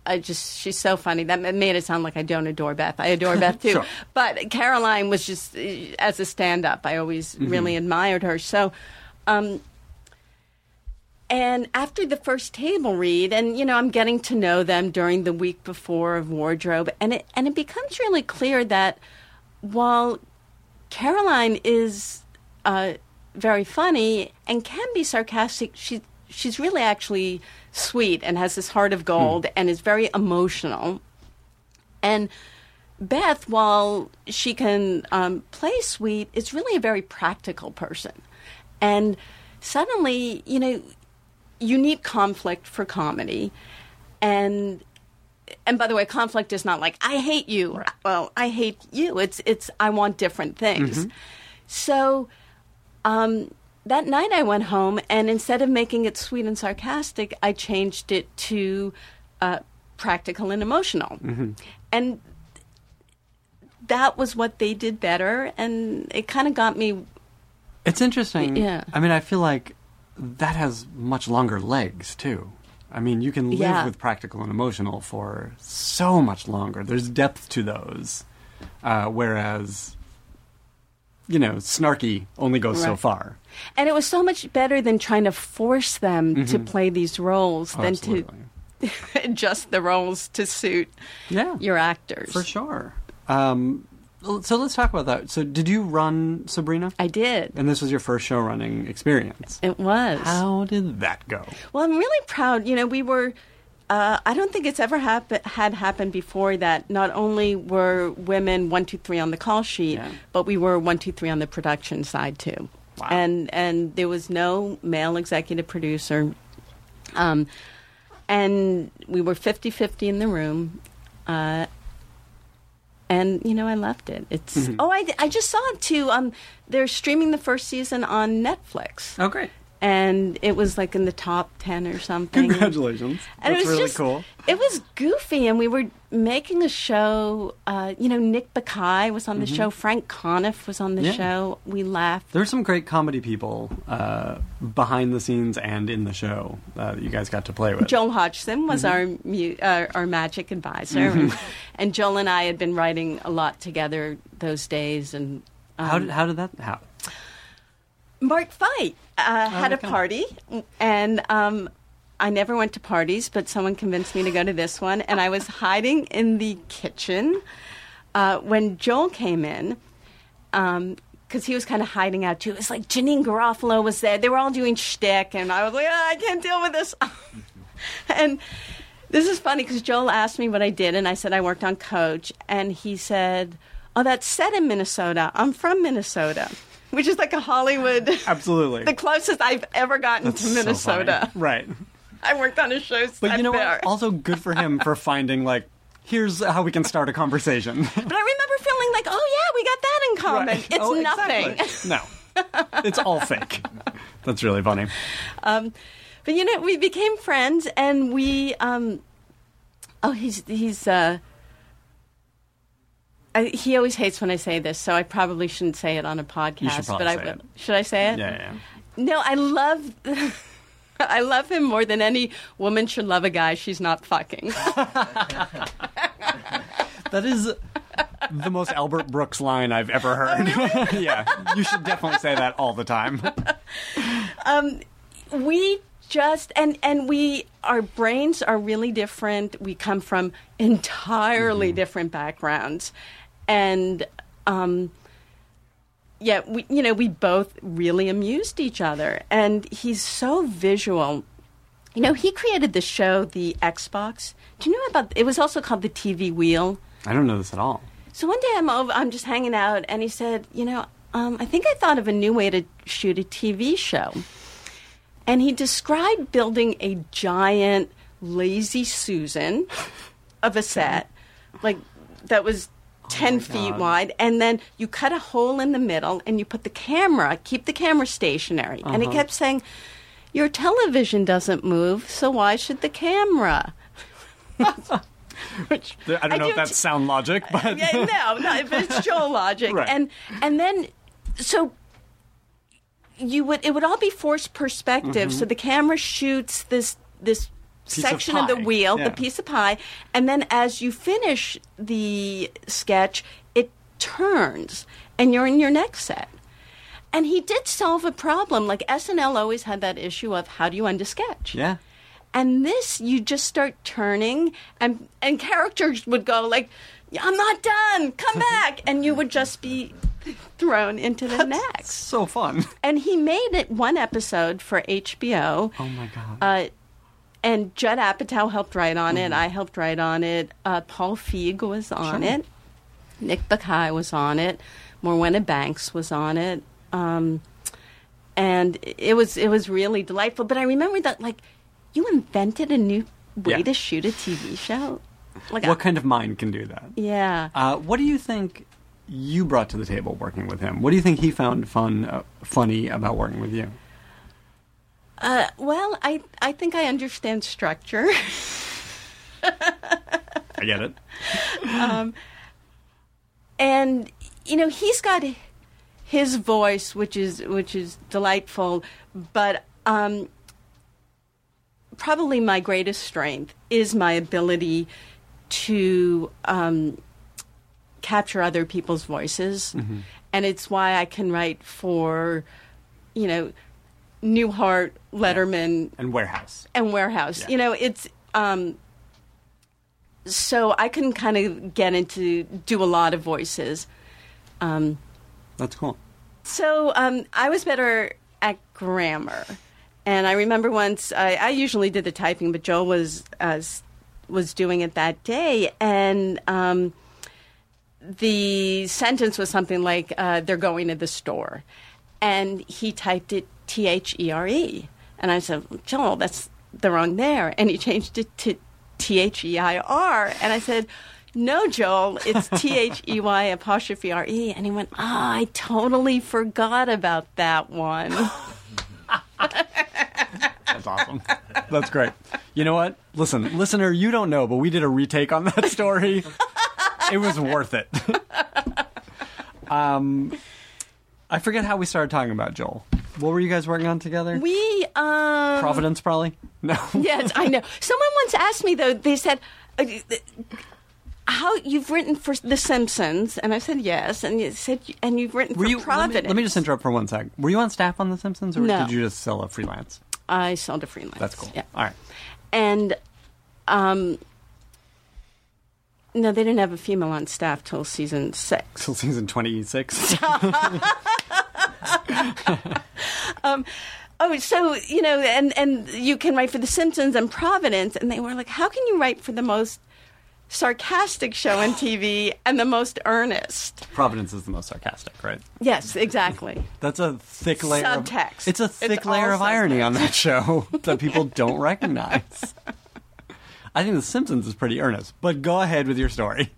I just she's so funny. That made it sound like I don't adore Beth. I adore Beth too. Sure. But Caroline was just uh, as a stand-up. I always really admired her. So. Um, and after the first table read, and you know, I'm getting to know them during the week before of wardrobe, and it and it becomes really clear that while Caroline is uh, very funny and can be sarcastic, she she's really actually sweet and has this heart of gold and is very emotional. And Beth, while she can um, play sweet, is really a very practical person. And suddenly, you know, you need conflict for comedy. And and by the way, conflict is not like I hate you. Well, I hate you. It's it's I want different things. So um, that night I went home, and instead of making it sweet and sarcastic, I changed it to uh, practical and emotional. And that was what they did better, and it kind of got me. It's interesting. Yeah. I mean, I feel like that has much longer legs, too. I mean, you can live Yeah. with practical and emotional for so much longer. There's depth to those. Uh, whereas, you know, snarky only goes so far. And it was so much better than trying to force them to play these roles Oh, than absolutely. to adjust the roles to suit Yeah. your actors. For sure. Um, so let's talk about that. So, did you run Sabrina? I did. And this was your first show running experience. It was. How did that go? Well, I'm really proud. You know, we were. Uh, I don't think it's ever happen- had happened before that not only were women one two three on the call sheet, Yeah. but we were one two three on the production side too. Wow. And and there was no male executive producer, um, and we were 50-50 in the room. Uh, and you know, I loved it. It's Mm-hmm. oh, I, I just saw it too. Um, they're streaming the first season on Netflix Oh, great. And it was like in the top 10 or something Congratulations. and That's it was really just, cool. it was goofy and we were making a show uh, you know nick Bakay was on the show frank conniff was on the Mm-hmm. Yeah. show we laughed There's some great comedy people uh, behind the scenes and in the show uh, that you guys got to play with. joel hodgson was Mm-hmm. our mu- uh, our magic advisor and, and joel and i had been writing a lot together those days and um, how did how did that happen? Mark Fight uh, had a okay. party, and um, I never went to parties, but someone convinced me to go to this one, and I was hiding in the kitchen uh, when Joel came in. because he was kind of hiding out too. It was like Janeane Garofalo was there. They were all doing shtick, and I was like, "Ah, I can't deal with this. and this is funny because Joel asked me what I did, and I said I worked on Coach, and he said, "Oh, that's set in Minnesota. I'm from Minnesota." Which is like a Hollywood, Absolutely. the closest I've ever gotten That's to so Minnesota. funny. right. I worked on a show But you know there. what? Also good for him for finding like here's how we can start a conversation. but I remember feeling like, oh yeah, we got that in common. Right. It's Oh, nothing. exactly. No. It's all fake. That's really funny. Um, but you know, we became friends, and we. Um, oh, he's he's. Uh, I, he always hates when I say this, so I probably shouldn't say it on a podcast. probably but I say will. it. Should I say it? Yeah, yeah. No, I love. I love him more than any woman should love a guy she's not fucking. That is the most Albert Brooks line I've ever oh, heard. yeah, you should definitely say that all the time. Um, we just and and we our brains are really different we come from entirely mm-hmm. different backgrounds and um yeah we you know we both really amused each other and he's so visual you know he created the show the xbox do you know about it was also called the tv wheel I don't know this at all. so one day I'm over, I'm just hanging out, and he said, "You know, um, I think I thought of a new way to shoot a TV show." And he described building a giant lazy Susan of a set, like that was Oh ten feet God. wide, and then you cut a hole in the middle, and you put the camera, keep the camera stationary, and he uh-huh. kept saying, "Your television doesn't move, so why should the camera?" Which I don't know do if that's sound logic, but yeah, no, no, it's Joel logic, Right. and and then so you would it would all be forced perspective. So mm-hmm. the camera shoots this this Mm-hmm. Of section of, the wheel, yeah. the piece of pie, and then as you finish the sketch, it turns, and you're in your next set. And he did solve a problem. Like SNL always had that issue of how do you end a sketch? yeah. And this, you just start turning, and and characters would go like, "I'm not done. Come back," and you would just be thrown into the next. So fun. And he made it one episode for HBO. Oh my god. Uh, and Judd Apatow helped write on it. I helped write on it. Uh, Paul Feig was on Sure. it. Nick Bakay was on it. Morwenna Banks was on it. Um, and it was it was really delightful. But I remember that like you invented a new way Yeah. to shoot a TV show. Like what kind of mind can do that? yeah. Uh, what do you think you brought to the table working with him? What do you think he found fun, uh, funny about working with you? Uh, well, I I think I understand structure. I get it. and you know he's got his voice which is which is delightful but um probably my greatest strength is my ability to um capture other people's voices and it's why I can write for you know Newhart, Letterman, And warehouse. and warehouse. Yeah. You know, it's um so I can kind of get into do a lot of voices. Um That's cool. so um I was better at grammar. And I remember once I, I usually did the typing, but Joel was uh, was doing it that day, and um, the sentence was something like uh, "They're going to the store," and he typed it T H E R E, and I said, "Joel, that's the wrong there," and he changed it to T H E I R, and I said. No, Joel, it's T H E Y apostrophe R E. And he went, Ah, I totally forgot about that one. That's awesome. That's great. You know what? Listen, listener, you don't know, but we did a retake on that story. it was worth it. um, I forget how we started talking about Joel. What were you guys working on together? We, um. Providence, probably. No. Yes, I know. Someone once asked me though. They said, uh, "How you've written for The Simpsons?" And I said, "Yes." And you said, "And you've written Were for you? Let Providence." me, let me just interrupt for one sec. Were you on staff on The Simpsons, or No. did you just sell a freelance? I sold a freelance. That's cool. Yeah. All right. And um, no, they didn't have a female on staff till season six. Till season twenty six. Um, oh, so you know, and and you can write for The Simpsons and Providence, and they were like, "How can you write for the most sarcastic show on TV and the most earnest?" Providence is the most sarcastic, right? Yes, exactly. That's a thick layer. Of subtext. Of, it's a thick all layer of irony on that show that people don't recognize. I think The Simpsons is pretty earnest, but go ahead with your story.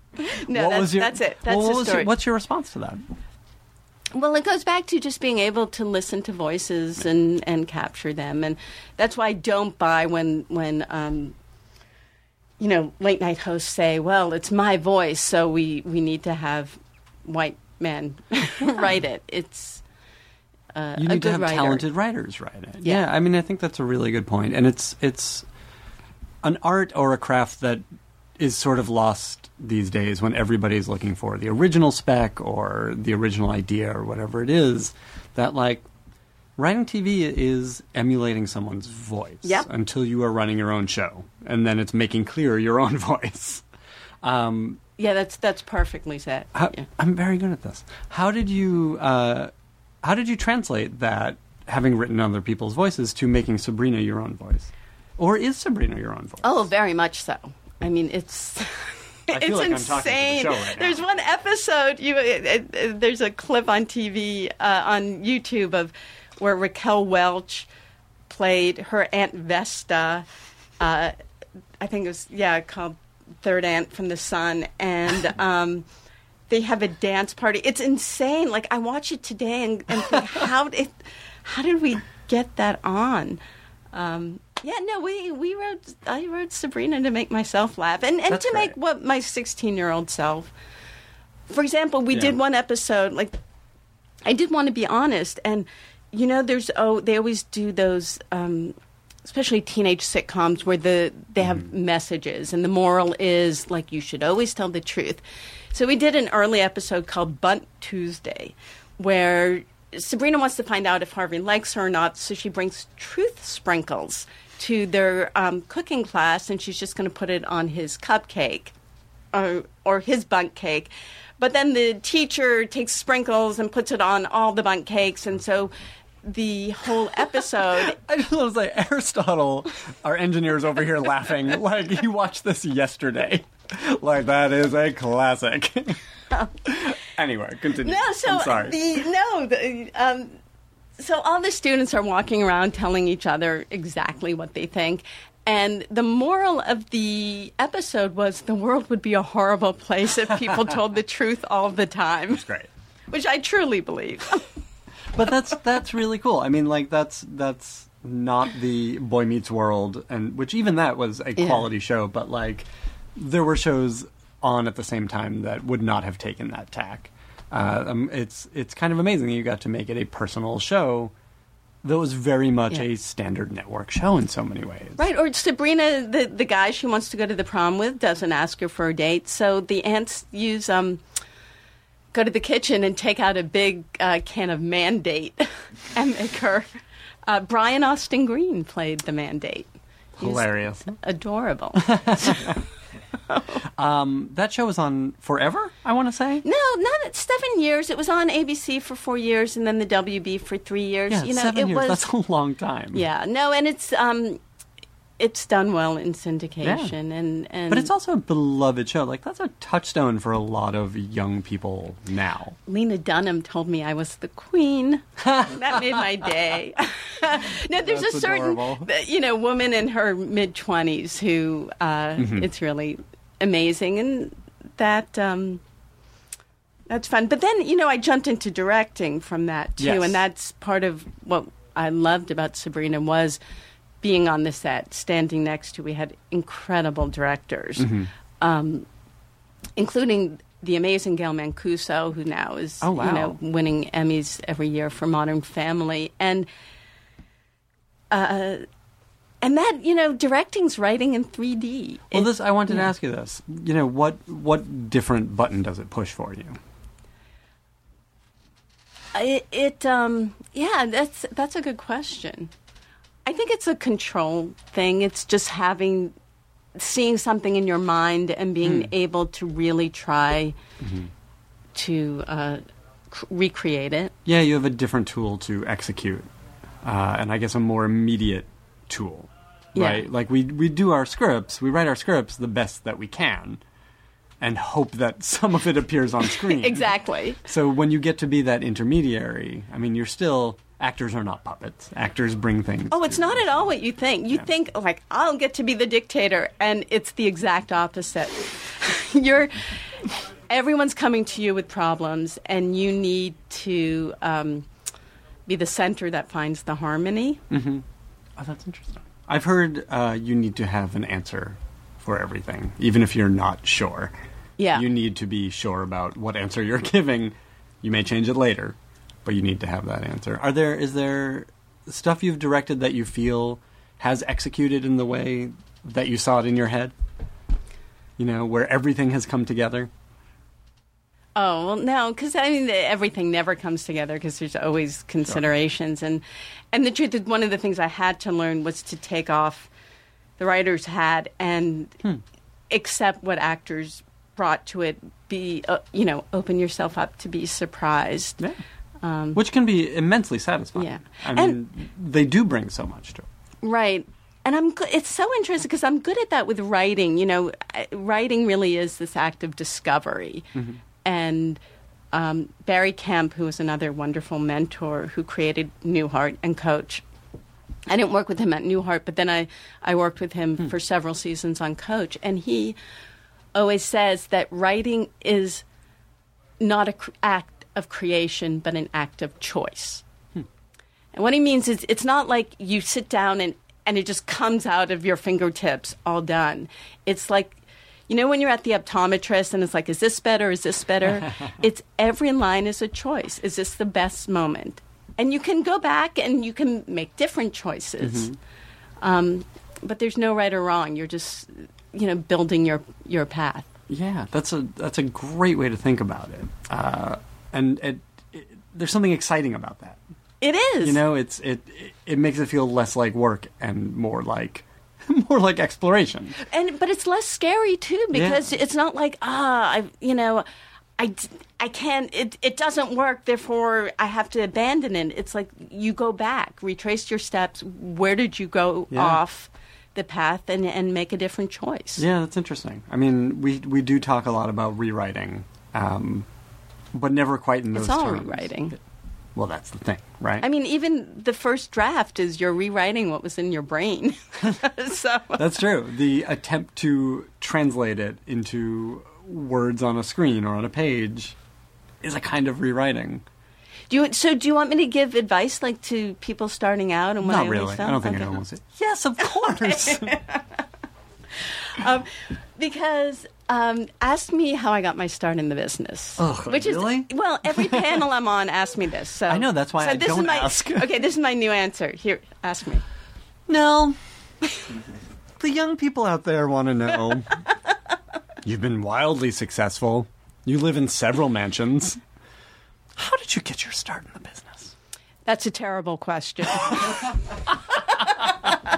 No, what that's, was your, that's it. That's well, the was your- story. what's your response to that? Well, it goes back to just being able to listen to voices and, and capture them, and that's why I don't buy when when um, you know late night hosts say, "Well, it's my voice, so we we need to have white men write it." It's uh, You a need to have writer. talented writers write it. Yeah. I mean, I think that's a really good point, and it's it's an art or a craft that is sort of lost these days when everybody's looking for the original spec or the original idea or whatever it is. That like writing TV is emulating someone's voice Yep. until you are running your own show, and then it's making clear your own voice. Um, Yeah, that's that's perfectly said. how, Yeah. I'm very good at this. How did you uh, how did you translate that having written other people's voices to making Sabrina your own voice, or is Sabrina your own voice? Oh, very much so. I mean, it's I it's feel like I'm talking to the insane. show right now. there's one episode. You, it, it, it- there's a clip on TV uh, on YouTube of where Raquel Welch played her aunt Vesta. Uh, I think it was yeah called Third Aunt from the Sun, and. Um, they have a dance party. It's insane. Like I watch it today and, and think, how it, how did we get that on? Um, yeah, no, we we wrote. I wrote Sabrina to make myself laugh and and That's to make great. what my sixteen year old self. For example, we Yeah. did one episode like I did want to be honest, and you know, there's oh, they always do those, um, especially teenage sitcoms where the they have Mm-hmm. messages, and the moral is like you should always tell the truth. So we did an early episode called Bundt Tuesday, where Sabrina wants to find out if Harvey likes her or not, so she brings truth sprinkles to their um, cooking class, and she's just going to put it on his cupcake or, or his bunk cake. But then the teacher takes sprinkles and puts it on all the bunk cakes, and so the whole episode. I just want to say, Aristotle, our engineer's over here laughing like he watched this yesterday. Like that is a classic. anyway, continue. no, so I'm sorry. the no, the, um, so all the students are walking around telling each other exactly what they think. And the moral of the episode was the world would be a horrible place if people told the truth all the time, Great. which I truly believe. but that's that's really cool. I mean, like that's that's not the Boy Meets World, and which even that was a Yeah. quality show. But like, there were shows on at the same time that would not have taken that tack. Uh, um, it's it's kind of amazing that you got to make it a personal show that was very much Yeah. a standard network show in so many ways. Right, or Sabrina, the the guy she wants to go to the prom with, doesn't ask her for a date, so the aunts use um go to the kitchen and take out a big uh, can of Mandate and make her. Uh, Brian Austin Green played the Mandate. Hilarious. adorable. Um, that show was on forever. I want to say. no, not seven years. It was on ABC for four years, and then the WB for three years. Yeah, you know, seven it years. was That's a long time. yeah, no, and it's um, it's done well in syndication, and and But it's also a beloved show. Like that's a touchstone for a lot of young people now. Lena Dunham told me I was the queen. that made my day. no, there's That's a certain, adorable. you know, woman in her mid twenties who uh, Mm-hmm. it's really amazing, and that um, that's fun. But then, you know, I jumped into directing from that too, Yes. and that's part of what I loved about Sabrina was being on the set, standing next to. We had incredible directors Mm-hmm. um, including the amazing Gail Mancuso, who now is Oh, wow. you know winning Emmys every year for Modern Family, and uh, and that you know directing's writing in 3D. Well, It- this I wanted to ask you this. You know what what different button does it push for you? It, it um yeah that's that's a good question. I think it's a control thing. It's just having seeing something in your mind and being able to really try to uh, c- recreate it. Yeah, you have a different tool to execute, uh, and I guess a more immediate tool, Yeah. right? Like we we do our scripts, we write our scripts the best that we can, and hope that some of it appears on screen. Exactly. So when you get to be that intermediary, I mean, you're still actors are not puppets. Actors bring things. Oh, it's not at all what you think. You Yeah. think like I'll get to be the dictator, and it's the exact opposite. You're everyone's coming to you with problems, and you need to um, be the center that finds the harmony. Oh, that's interesting. I've heard uh, you need to have an answer for everything, even if you're not sure. Yeah. You need to be sure about what answer you're giving. You may change it later, but you need to have that answer. Are there is there stuff you've directed that you feel has executed in the way that you saw it in your head? You know, where everything has come together. Oh well, no, because I mean the, everything never comes together because there's always considerations, and and the truth is one of the things I had to learn was to take off the writer's hat and accept what actors brought to it. Be uh, you know open yourself up to be surprised. Yeah. Um, Which can be immensely satisfying. Yeah. I And- mean, they do bring so much to it. Right. And I'm good. It's so interesting because I'm good at that with writing. You know, writing really is this act of discovery. Mm-hmm. And um, Barry Kemp, who was another wonderful mentor who created Newhart and Coach. I didn't work with him at Newhart, but then I, I worked with him hmm. for several seasons on Coach. And he always says that writing is not an cr- act of creation, but an act of choice. And what he means is it's not like you sit down and, and it just comes out of your fingertips all done. It's like, you know, when you're at the optometrist and it's like, is this better? Is this better? it's every line is a choice. Is this the best moment? And you can go back and you can make different choices. Um, but there's no right or wrong. You're just, you know, building your, your path. Yeah, that's a that's a great way to think about it. Uh, and it, it, there's something exciting about that. It is. You know, it's it it- it makes it feel less like work and more like more like exploration. and but it's less scary too because it's not like ah I you know I, I can't it, it doesn't work therefore I have to abandon it it's like you go back retrace your steps where did you go Yeah. off the path and and make a different choice Yeah, that's interesting. I mean, we we do talk a lot about rewriting, um, but never quite in those it's all terms. rewriting Well, that's the thing, right? I mean even the first draft is you're rewriting what was in your brain so That's true. The attempt to translate it into words on a screen or on a page is a kind of rewriting. do you so do you want me to give advice like to people starting out and what Not I really. I don't think Okay. anyone wants it. Yes, of course. um, because um, ask me how I got my start in the business. Ugh, which really? is well, every panel I'm on asks me this. So I know, that's why so I this don't my, ask. Okay, this is my new answer. Here, ask me. no. the young people out there want to know. You've been wildly successful. You live in several mansions. How did you get your start in the business? That's a terrible question.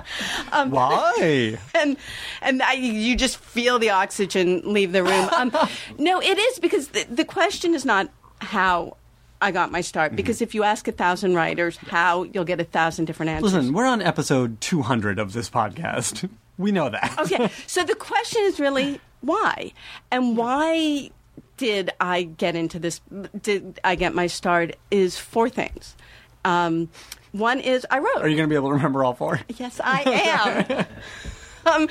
Why? and and I, you just feel the oxygen leave the room. Um, no, it is because the, the question is not how I got my start. Mm-hmm. Because if you ask a thousand writers how, you'll get a thousand different answers. Listen, we're on episode 200 of this podcast. We know that. okay, so the question is really why, and why did I get into this? Did I get my start? Is four things. Um, one is I wrote. Are you going to be able to remember all four? Yes, I am. um,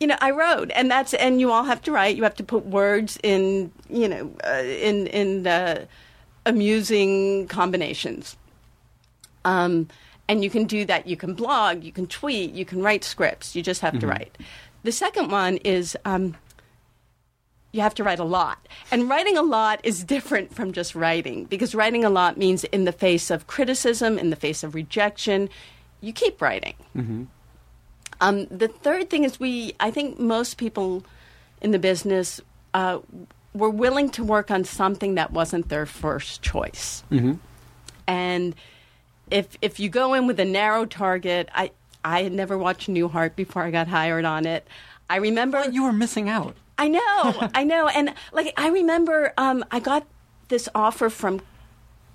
you know, I wrote, and that's and you all have to write. You have to put words in, you know, uh, in in uh, amusing combinations. Um, and you can do that. You can blog, you can tweet, you can write scripts. You just have to write. The second one is um, you have to write a lot. And writing a lot is different from just writing because writing a lot means in the face of criticism, in the face of rejection, you keep writing. Um, the third thing is we, I think most people in the business uh, were willing to work on something that wasn't their first choice. And if if you go in with a narrow target, I I had never watched Newhart before I got hired on it. I remember You were missing out. I know, I know, and like I remember, um, I got this offer from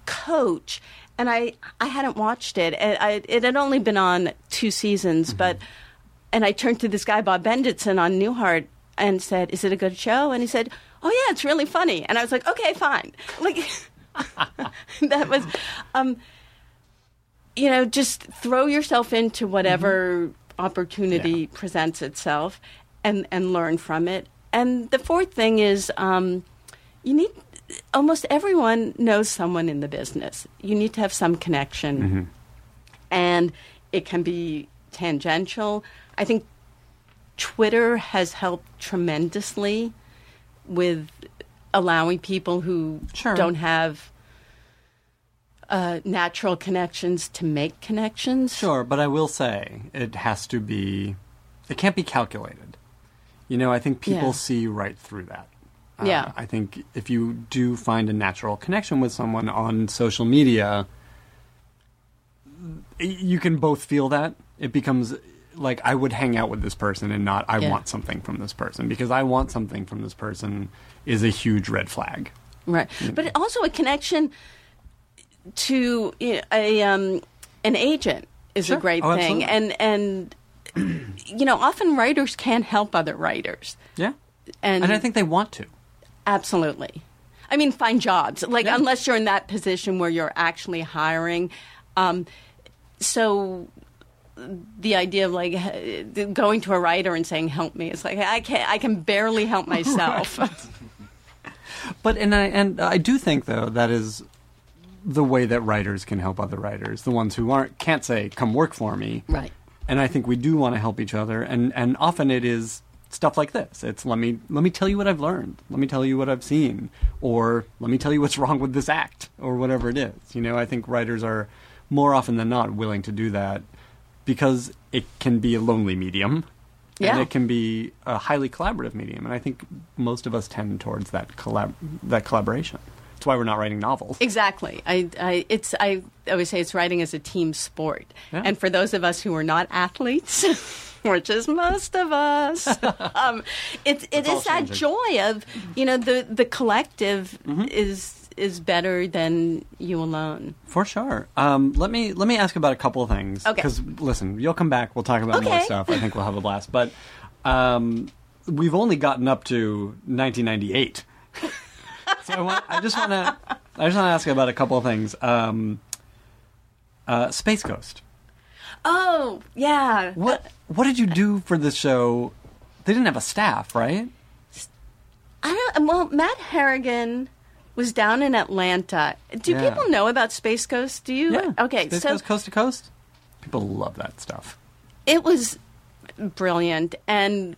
Coach, and I I hadn't watched it. And I, it had only been on two seasons, but and I turned to this guy Bob Bendetson on Newhart and said, "Is it a good show?" And he said, "Oh yeah, it's really funny." And I was like, "Okay, fine." Like that was. Um, you know, just throw yourself into whatever opportunity presents itself and, and learn from it. And the fourth thing is um, you need, almost everyone knows someone in the business. You need to have some connection. And it can be tangential. I think Twitter has helped tremendously with allowing people who Sure. don't have uh, natural connections to make connections. Sure, but I will say it has to be. It can't be calculated. You know, I think people Yeah. see right through that. Uh, Yeah. I think if you do find a natural connection with someone on social media, you can both feel that. It becomes like I would hang out with this person and not I Yeah. want something from this person because I want something from this person is a huge red flag. Right, but also a connection to you know, a um, an agent is Sure. a great Oh, thing, absolutely. and and you know often writers can't help other writers, Yeah. and, And I think they want to. absolutely. I mean, find jobs like Yeah. unless you're in that position where you're actually hiring. Um, so the idea of like going to a writer and saying help me is like I can I can barely help myself. But and I and I do think though that is the way that writers can help other writers, the ones who aren't can't say come work for me. Right. And I think we do want to help each other and and often it is stuff like this. It's let me let me tell you what I've learned. Let me tell you what I've seen or let me tell you what's wrong with this act or whatever it is. You know, I think writers are more often than not willing to do that because it can be a lonely medium. Yeah. And it can be a highly collaborative medium, and I think most of us tend towards that collab- that collaboration. That's why we're not writing novels. Exactly. I, I, it's, I always say it's writing as a team sport. Yeah. And for those of us who are not athletes, which is most of us, um, it, it It's is that joy of, you know, the, the collective Mm-hmm. is is better than you alone. For sure. Um, let me let me ask about a couple of things. Okay. Because listen, you'll come back. We'll talk about more stuff. I think we'll have a blast. But um, we've only gotten up to 1998. so I, want, I just want to I just want to ask about a couple of things. Um, uh, Space Ghost. Oh, yeah. What what did you do for the show? They didn't have a staff, right? I don't, well, Matt Harrigan was down in Atlanta. Do Yeah. people know about Space Ghost? Do you? Yeah. Okay, Space so Ghost Coast to Coast. People love that stuff. it was brilliant and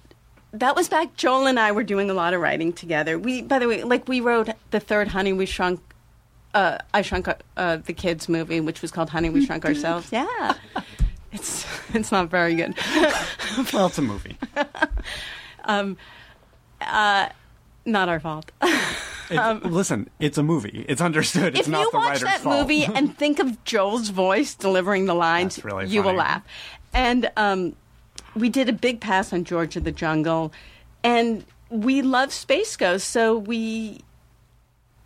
that was back joel and i were doing a lot of writing together we by the way like we wrote the third honey we shrunk uh, i shrunk uh, the kids movie which was called honey we shrunk ourselves yeah it's it's not very good Well, it's a movie. um, uh, not our fault It's, listen, it's a movie. It's understood. It's Um, if not you the watch that fault. movie and think of Joel's voice delivering the lines, really you will laugh. And um, we did a big pass on George of the Jungle, and we love Space Ghost, so we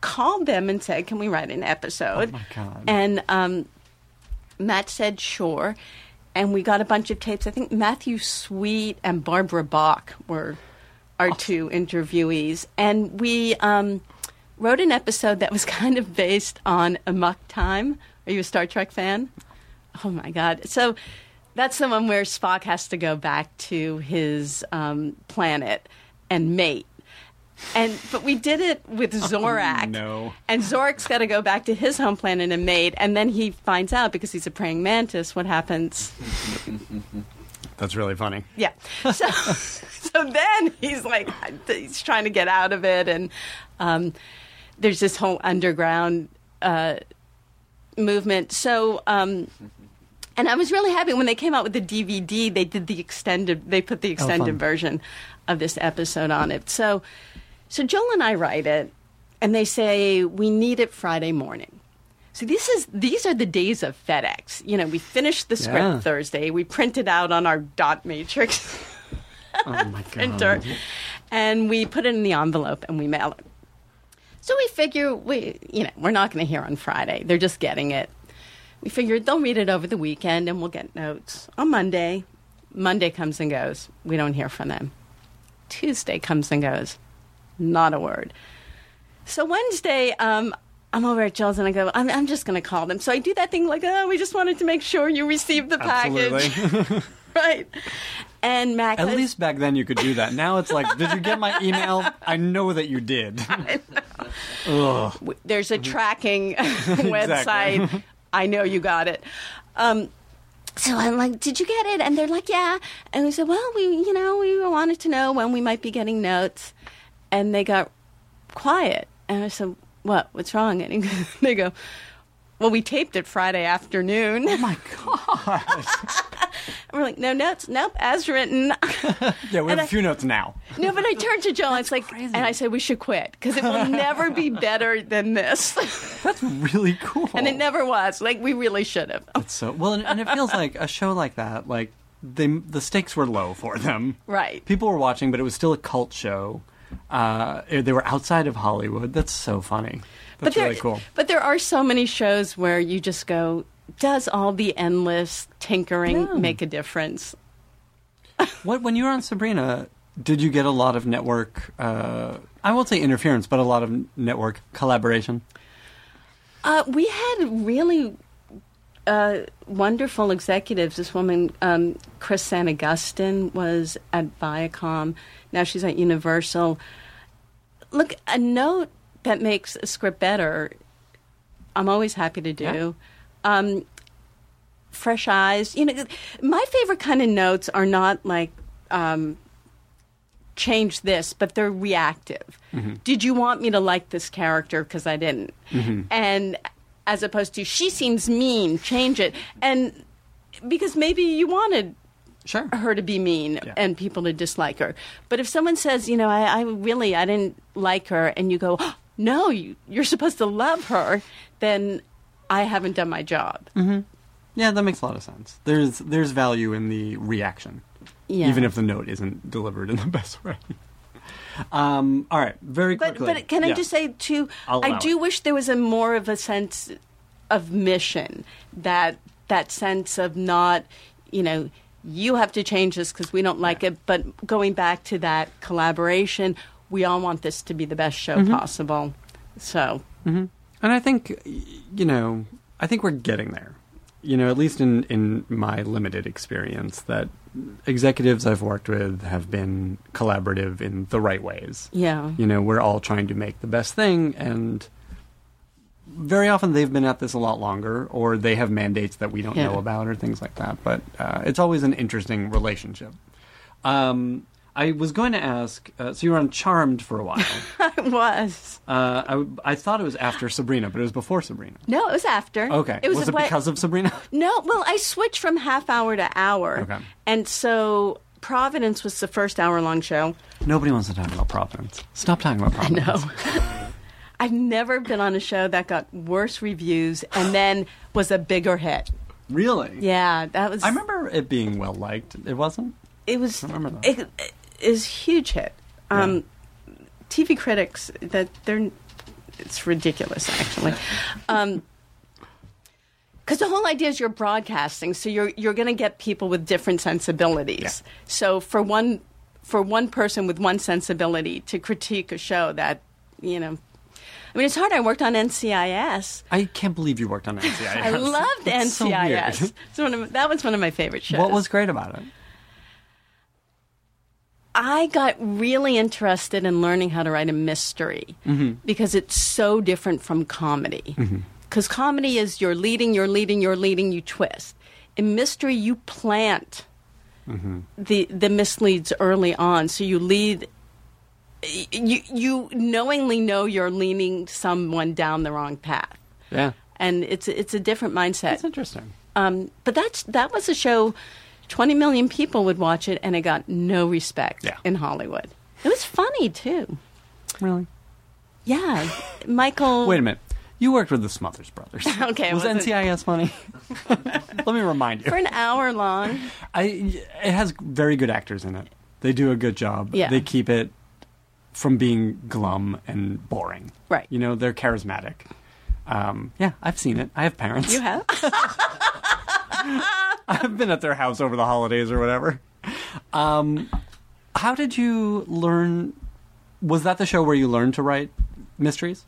called them and said, "Can we write an episode?" Oh, my God. And um, Matt said, "Sure." And we got a bunch of tapes. I think Matthew Sweet and Barbara Bach were our two interviewees, and we um, wrote an episode that was kind of based on Amok Time. Are you a Star Trek fan? Oh my God! So that's the one where Spock has to go back to his um, planet and mate. And but we did it with Zorak. no. And Zorak's got to go back to his home planet and mate, and then he finds out because he's a praying mantis what happens That's really funny. yeah. So, so then he's like, he's trying to get out of it, and um, there's this whole underground uh, movement. So, um, and I was really happy when they came out with the DVD. They did the extended. They put the oh, extended fun. version of this episode on it. So, so Joel and I write it, and they say we need it Friday morning. So this is these are the days of FedEx. You know, we finished the script Yeah. Thursday. We print it out on our dot matrix Oh my god. printer, and we put it in the envelope and we mail it. So we figure we, you know, we're not going to hear on Friday. They're just getting it. We figured they'll read it over the weekend and we'll get notes on Monday. Monday comes and goes. We don't hear from them. Tuesday comes and goes. Not a word. So Wednesday, um, I'm over at Jill's and I go, I'm, I'm just going to call them. So I do that thing like, oh, we just wanted to make sure you received the package. Right. And Mac At goes, least back then you could do that. Now it's like, did you get my email? I know that you did. There's a tracking website. I know you got it. Um, so I'm like, did you get it? And they're like, yeah. And we said, well, we, you know, we wanted to know when we might be getting notes. And they got quiet. And I said, what? What's wrong? And they go, well, we taped it Friday afternoon. Oh my god. we're like, no notes, nope, as written. Yeah, we have And a I- few notes now. no, but I turned to Joe. I was like, crazy. and I said we should quit because it will never be better than this, That's really cool. and it never was. Like we really should have. That's so well, and, and it feels like a show like that. Like they, the stakes were low for them. Right. People were watching, but it was still a cult show. Uh, they were outside of Hollywood. That's so funny. That's but there, really cool. But there are so many shows where you just go, does all the endless tinkering No. make a difference? What when you were on Sabrina? Did you get a lot of network? Uh, I won't say interference, but a lot of network collaboration. Uh, we had really uh, wonderful executives. This woman, um, Chris Sanagustin, was at Viacom. Now she's at Universal. Look, a note that makes a script better, I'm always happy to do. Um, fresh eyes. You know, my favorite kind of notes are not like. Um, change this, but they're reactive. Did you want me to like this character because I didn't? And as opposed to she seems mean, change it. And because maybe you wanted Sure. her to be mean Yeah. and people to dislike her. But if someone says, you know, I, I really I didn't like her, and you go, "Oh, no, you, you're supposed to love her, then I haven't done my job. Yeah, that makes a lot of sense. There's there's value in the reaction, Yeah. even if the note isn't delivered in the best way. Um, all right, very But quickly. but can I Yeah. just say too? I do it. wish there was a more of a sense of mission that that sense of not you know you have to change this because we don't like it, but going back to that collaboration, we all want this to be the best show Mm-hmm. possible. So And I think, you know, I think we're getting there. You know, at least in, in my limited experience, that executives I've worked with have been collaborative in the right ways. yeah, You know, we're all trying to make the best thing, and very often they've been at this a lot longer, or they have mandates that we don't Yeah. know about, or things like that. But uh, it's always an interesting relationship. Um, I was going to ask, uh, so you were on Charmed for a while. I was. Uh, I, I thought it was after Sabrina, but it was before Sabrina. No, it was after. Okay. it was, was it because of Sabrina? No, well, I switched from half hour to hour, Okay. and so Providence was the first hour long show. Nobody wants to talk about Providence. Stop talking about Providence. No. I've never been on a show that got worse reviews and then was a bigger hit. Really? Yeah, that was. I remember it being well liked. It wasn't? it was. I remember that. It, it is huge hit. Um, TV critics that they're. It's ridiculous, actually. Um, because the whole idea is you're broadcasting, so you're you're going to get people with different sensibilities. Yeah. So for one for one person with one sensibility to critique a show that you know, I mean, it's hard. I worked on NCIS. I can't believe you worked on NCIS. I loved That's so NCIS. It's one of, that was one of my favorite shows. What was great about it? I got really interested in learning how to write a mystery mm-hmm. because it's so different from comedy. Mm-hmm. Because comedy is you're leading, you're leading, you're leading, you twist. In mystery, you plant mm-hmm. the the misleads early on, so you lead. You you knowingly know you're leaning someone down the wrong path, Yeah. and it's it's a different mindset. That's interesting. Um, but that's that was a show. Twenty million people would watch it, and it got no respect Yeah. in Hollywood. It was funny too. Really? Yeah, Michael. Wait a minute. You worked with the Smothers Brothers. Okay, Was was it- NCIS funny? Let me remind you. for an hour long. I, it has very good actors in it. They do a good job. Yeah. They keep it from being glum and boring. Right. You know, they're charismatic. Um, yeah, I've seen it. I have parents. You have I've been at their house over the holidays or whatever. Um, how did you learn? Was that the show where you learned to write mysteries?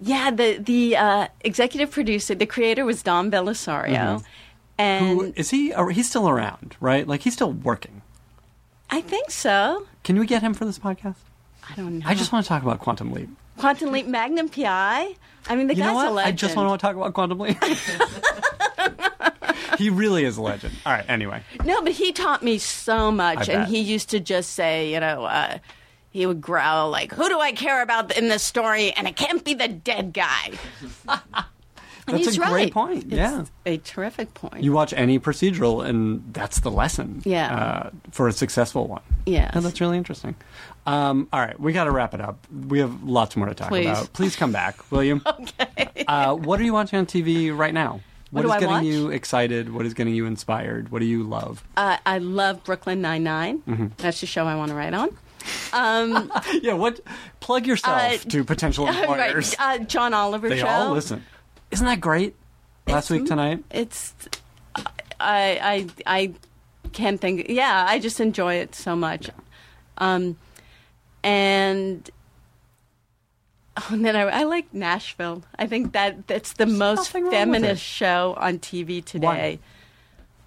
yeah. The the uh, executive producer, the creator was Don Bellisario, and Who is he? He's still around, right? Like he's still working. I think so. Can we get him for this podcast? I don't know. I just want to talk about Quantum Leap. Quantum Leap, Magnum PI. I mean, the you guy's know what? a legend. I just want to talk about Quantum Leap. he really is a legend. All right. Anyway, No, but he taught me so much, I and bet. he used to just say, you know, uh, he would growl like, "Who do I care about in this story?" And it can't be the dead guy. And That's a great right. point. It's yeah. a terrific point. You watch any procedural, and that's the lesson. Yeah. Uh, for a successful one. Yeah, that's really interesting. Um, all right, we got to wrap it up. We have lots more to talk Please. about. Please come back, William. okay. Uh, what are you watching on TV right now? What is getting watch? you excited? What is getting you inspired? What do you love? Uh, I love Brooklyn Nine Mm-hmm. That's the show I want to write on. Um, Yeah, what? Plug yourself Uh, to potential employers. right, uh, John Oliver show. they show. all listen. Isn't that great? Last week tonight. It's I I I can't think. Yeah, I just enjoy it so much. Um, and. Oh, and then I, I like Nashville. I think that that's the most wrong with feminist show on TV today.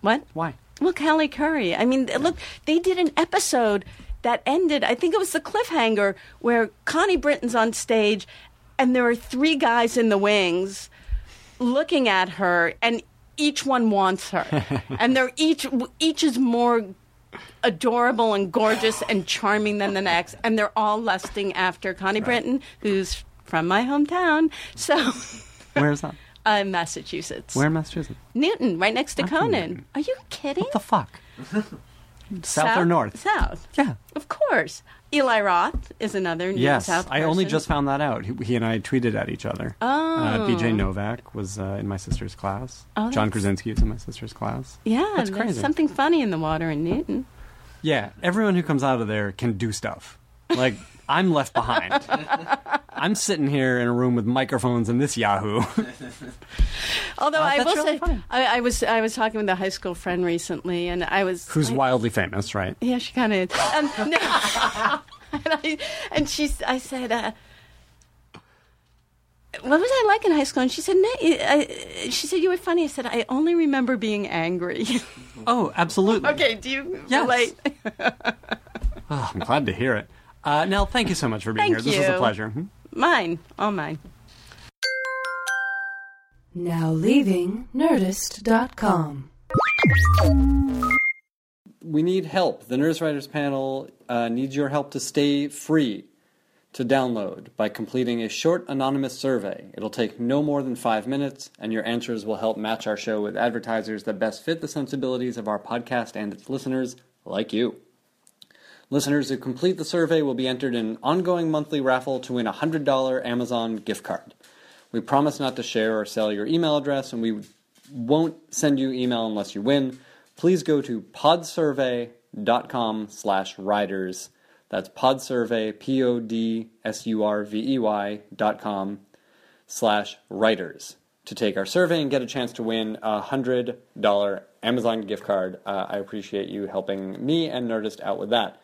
What? Why? Well, Callie Khouri. I mean, look, they did an episode that ended, I think it was the cliffhanger, where Connie Britton's on stage and there are three guys in the wings looking at her, and each one wants her. and they're each, each is more adorable and gorgeous and charming than the next, and they're all lusting after Connie Britton, who's from my hometown. So, Where's that? uh, Massachusetts. Where in Massachusetts? Newton, right next to Conan. Are you kidding? What the fuck? South, or north? South. Yeah. Of course. Eli Roth is another Newton Yes, South. Yes, I only just found that out. He, he and I tweeted at each other. Oh. Uh, BJ Novak was uh, in my sister's class. Oh, John Krasinski was in my sister's class. Yeah, That's crazy. something funny in the water in Newton. Yeah, everyone who comes out of there can do stuff. Like I'm left behind. I'm sitting here in a room with microphones and this Yahoo. Although Uh, I will really say. I, I was I was talking with a high school friend recently, and I was Who's I- wildly famous, right? Yeah, she kind of. Um, no. and, I, and she's. I said, uh, "What was I like in high school?" And she said, "No." I, she said, "You were funny." I said, "I only remember being angry." Oh, absolutely. okay, do you Yes. relate? Oh, I'm glad to hear it. Uh, Nell, thank you so much for being Thank here. This was a pleasure. Hmm? Mine, all mine. Now leaving Nerdist.com. we need help. The Nerdist Writers panel uh, needs your help to stay free to download by completing a short anonymous survey. It'll take no more than five minutes, and your answers will help match our show with advertisers that best fit the sensibilities of our podcast and its listeners, like you. Listeners who complete the survey will be entered in an ongoing monthly raffle to win a $100 Amazon gift card. We promise not to share or sell your email address, and we won't send you email unless you win. Please go to podsurvey.com slash writers. That's podsurvey, P-O-D-S-U-R-V-E-Y dot com slash writers to take our survey and get a chance to win a $100 Amazon gift card. Uh, I appreciate you helping me and Nerdist out with that.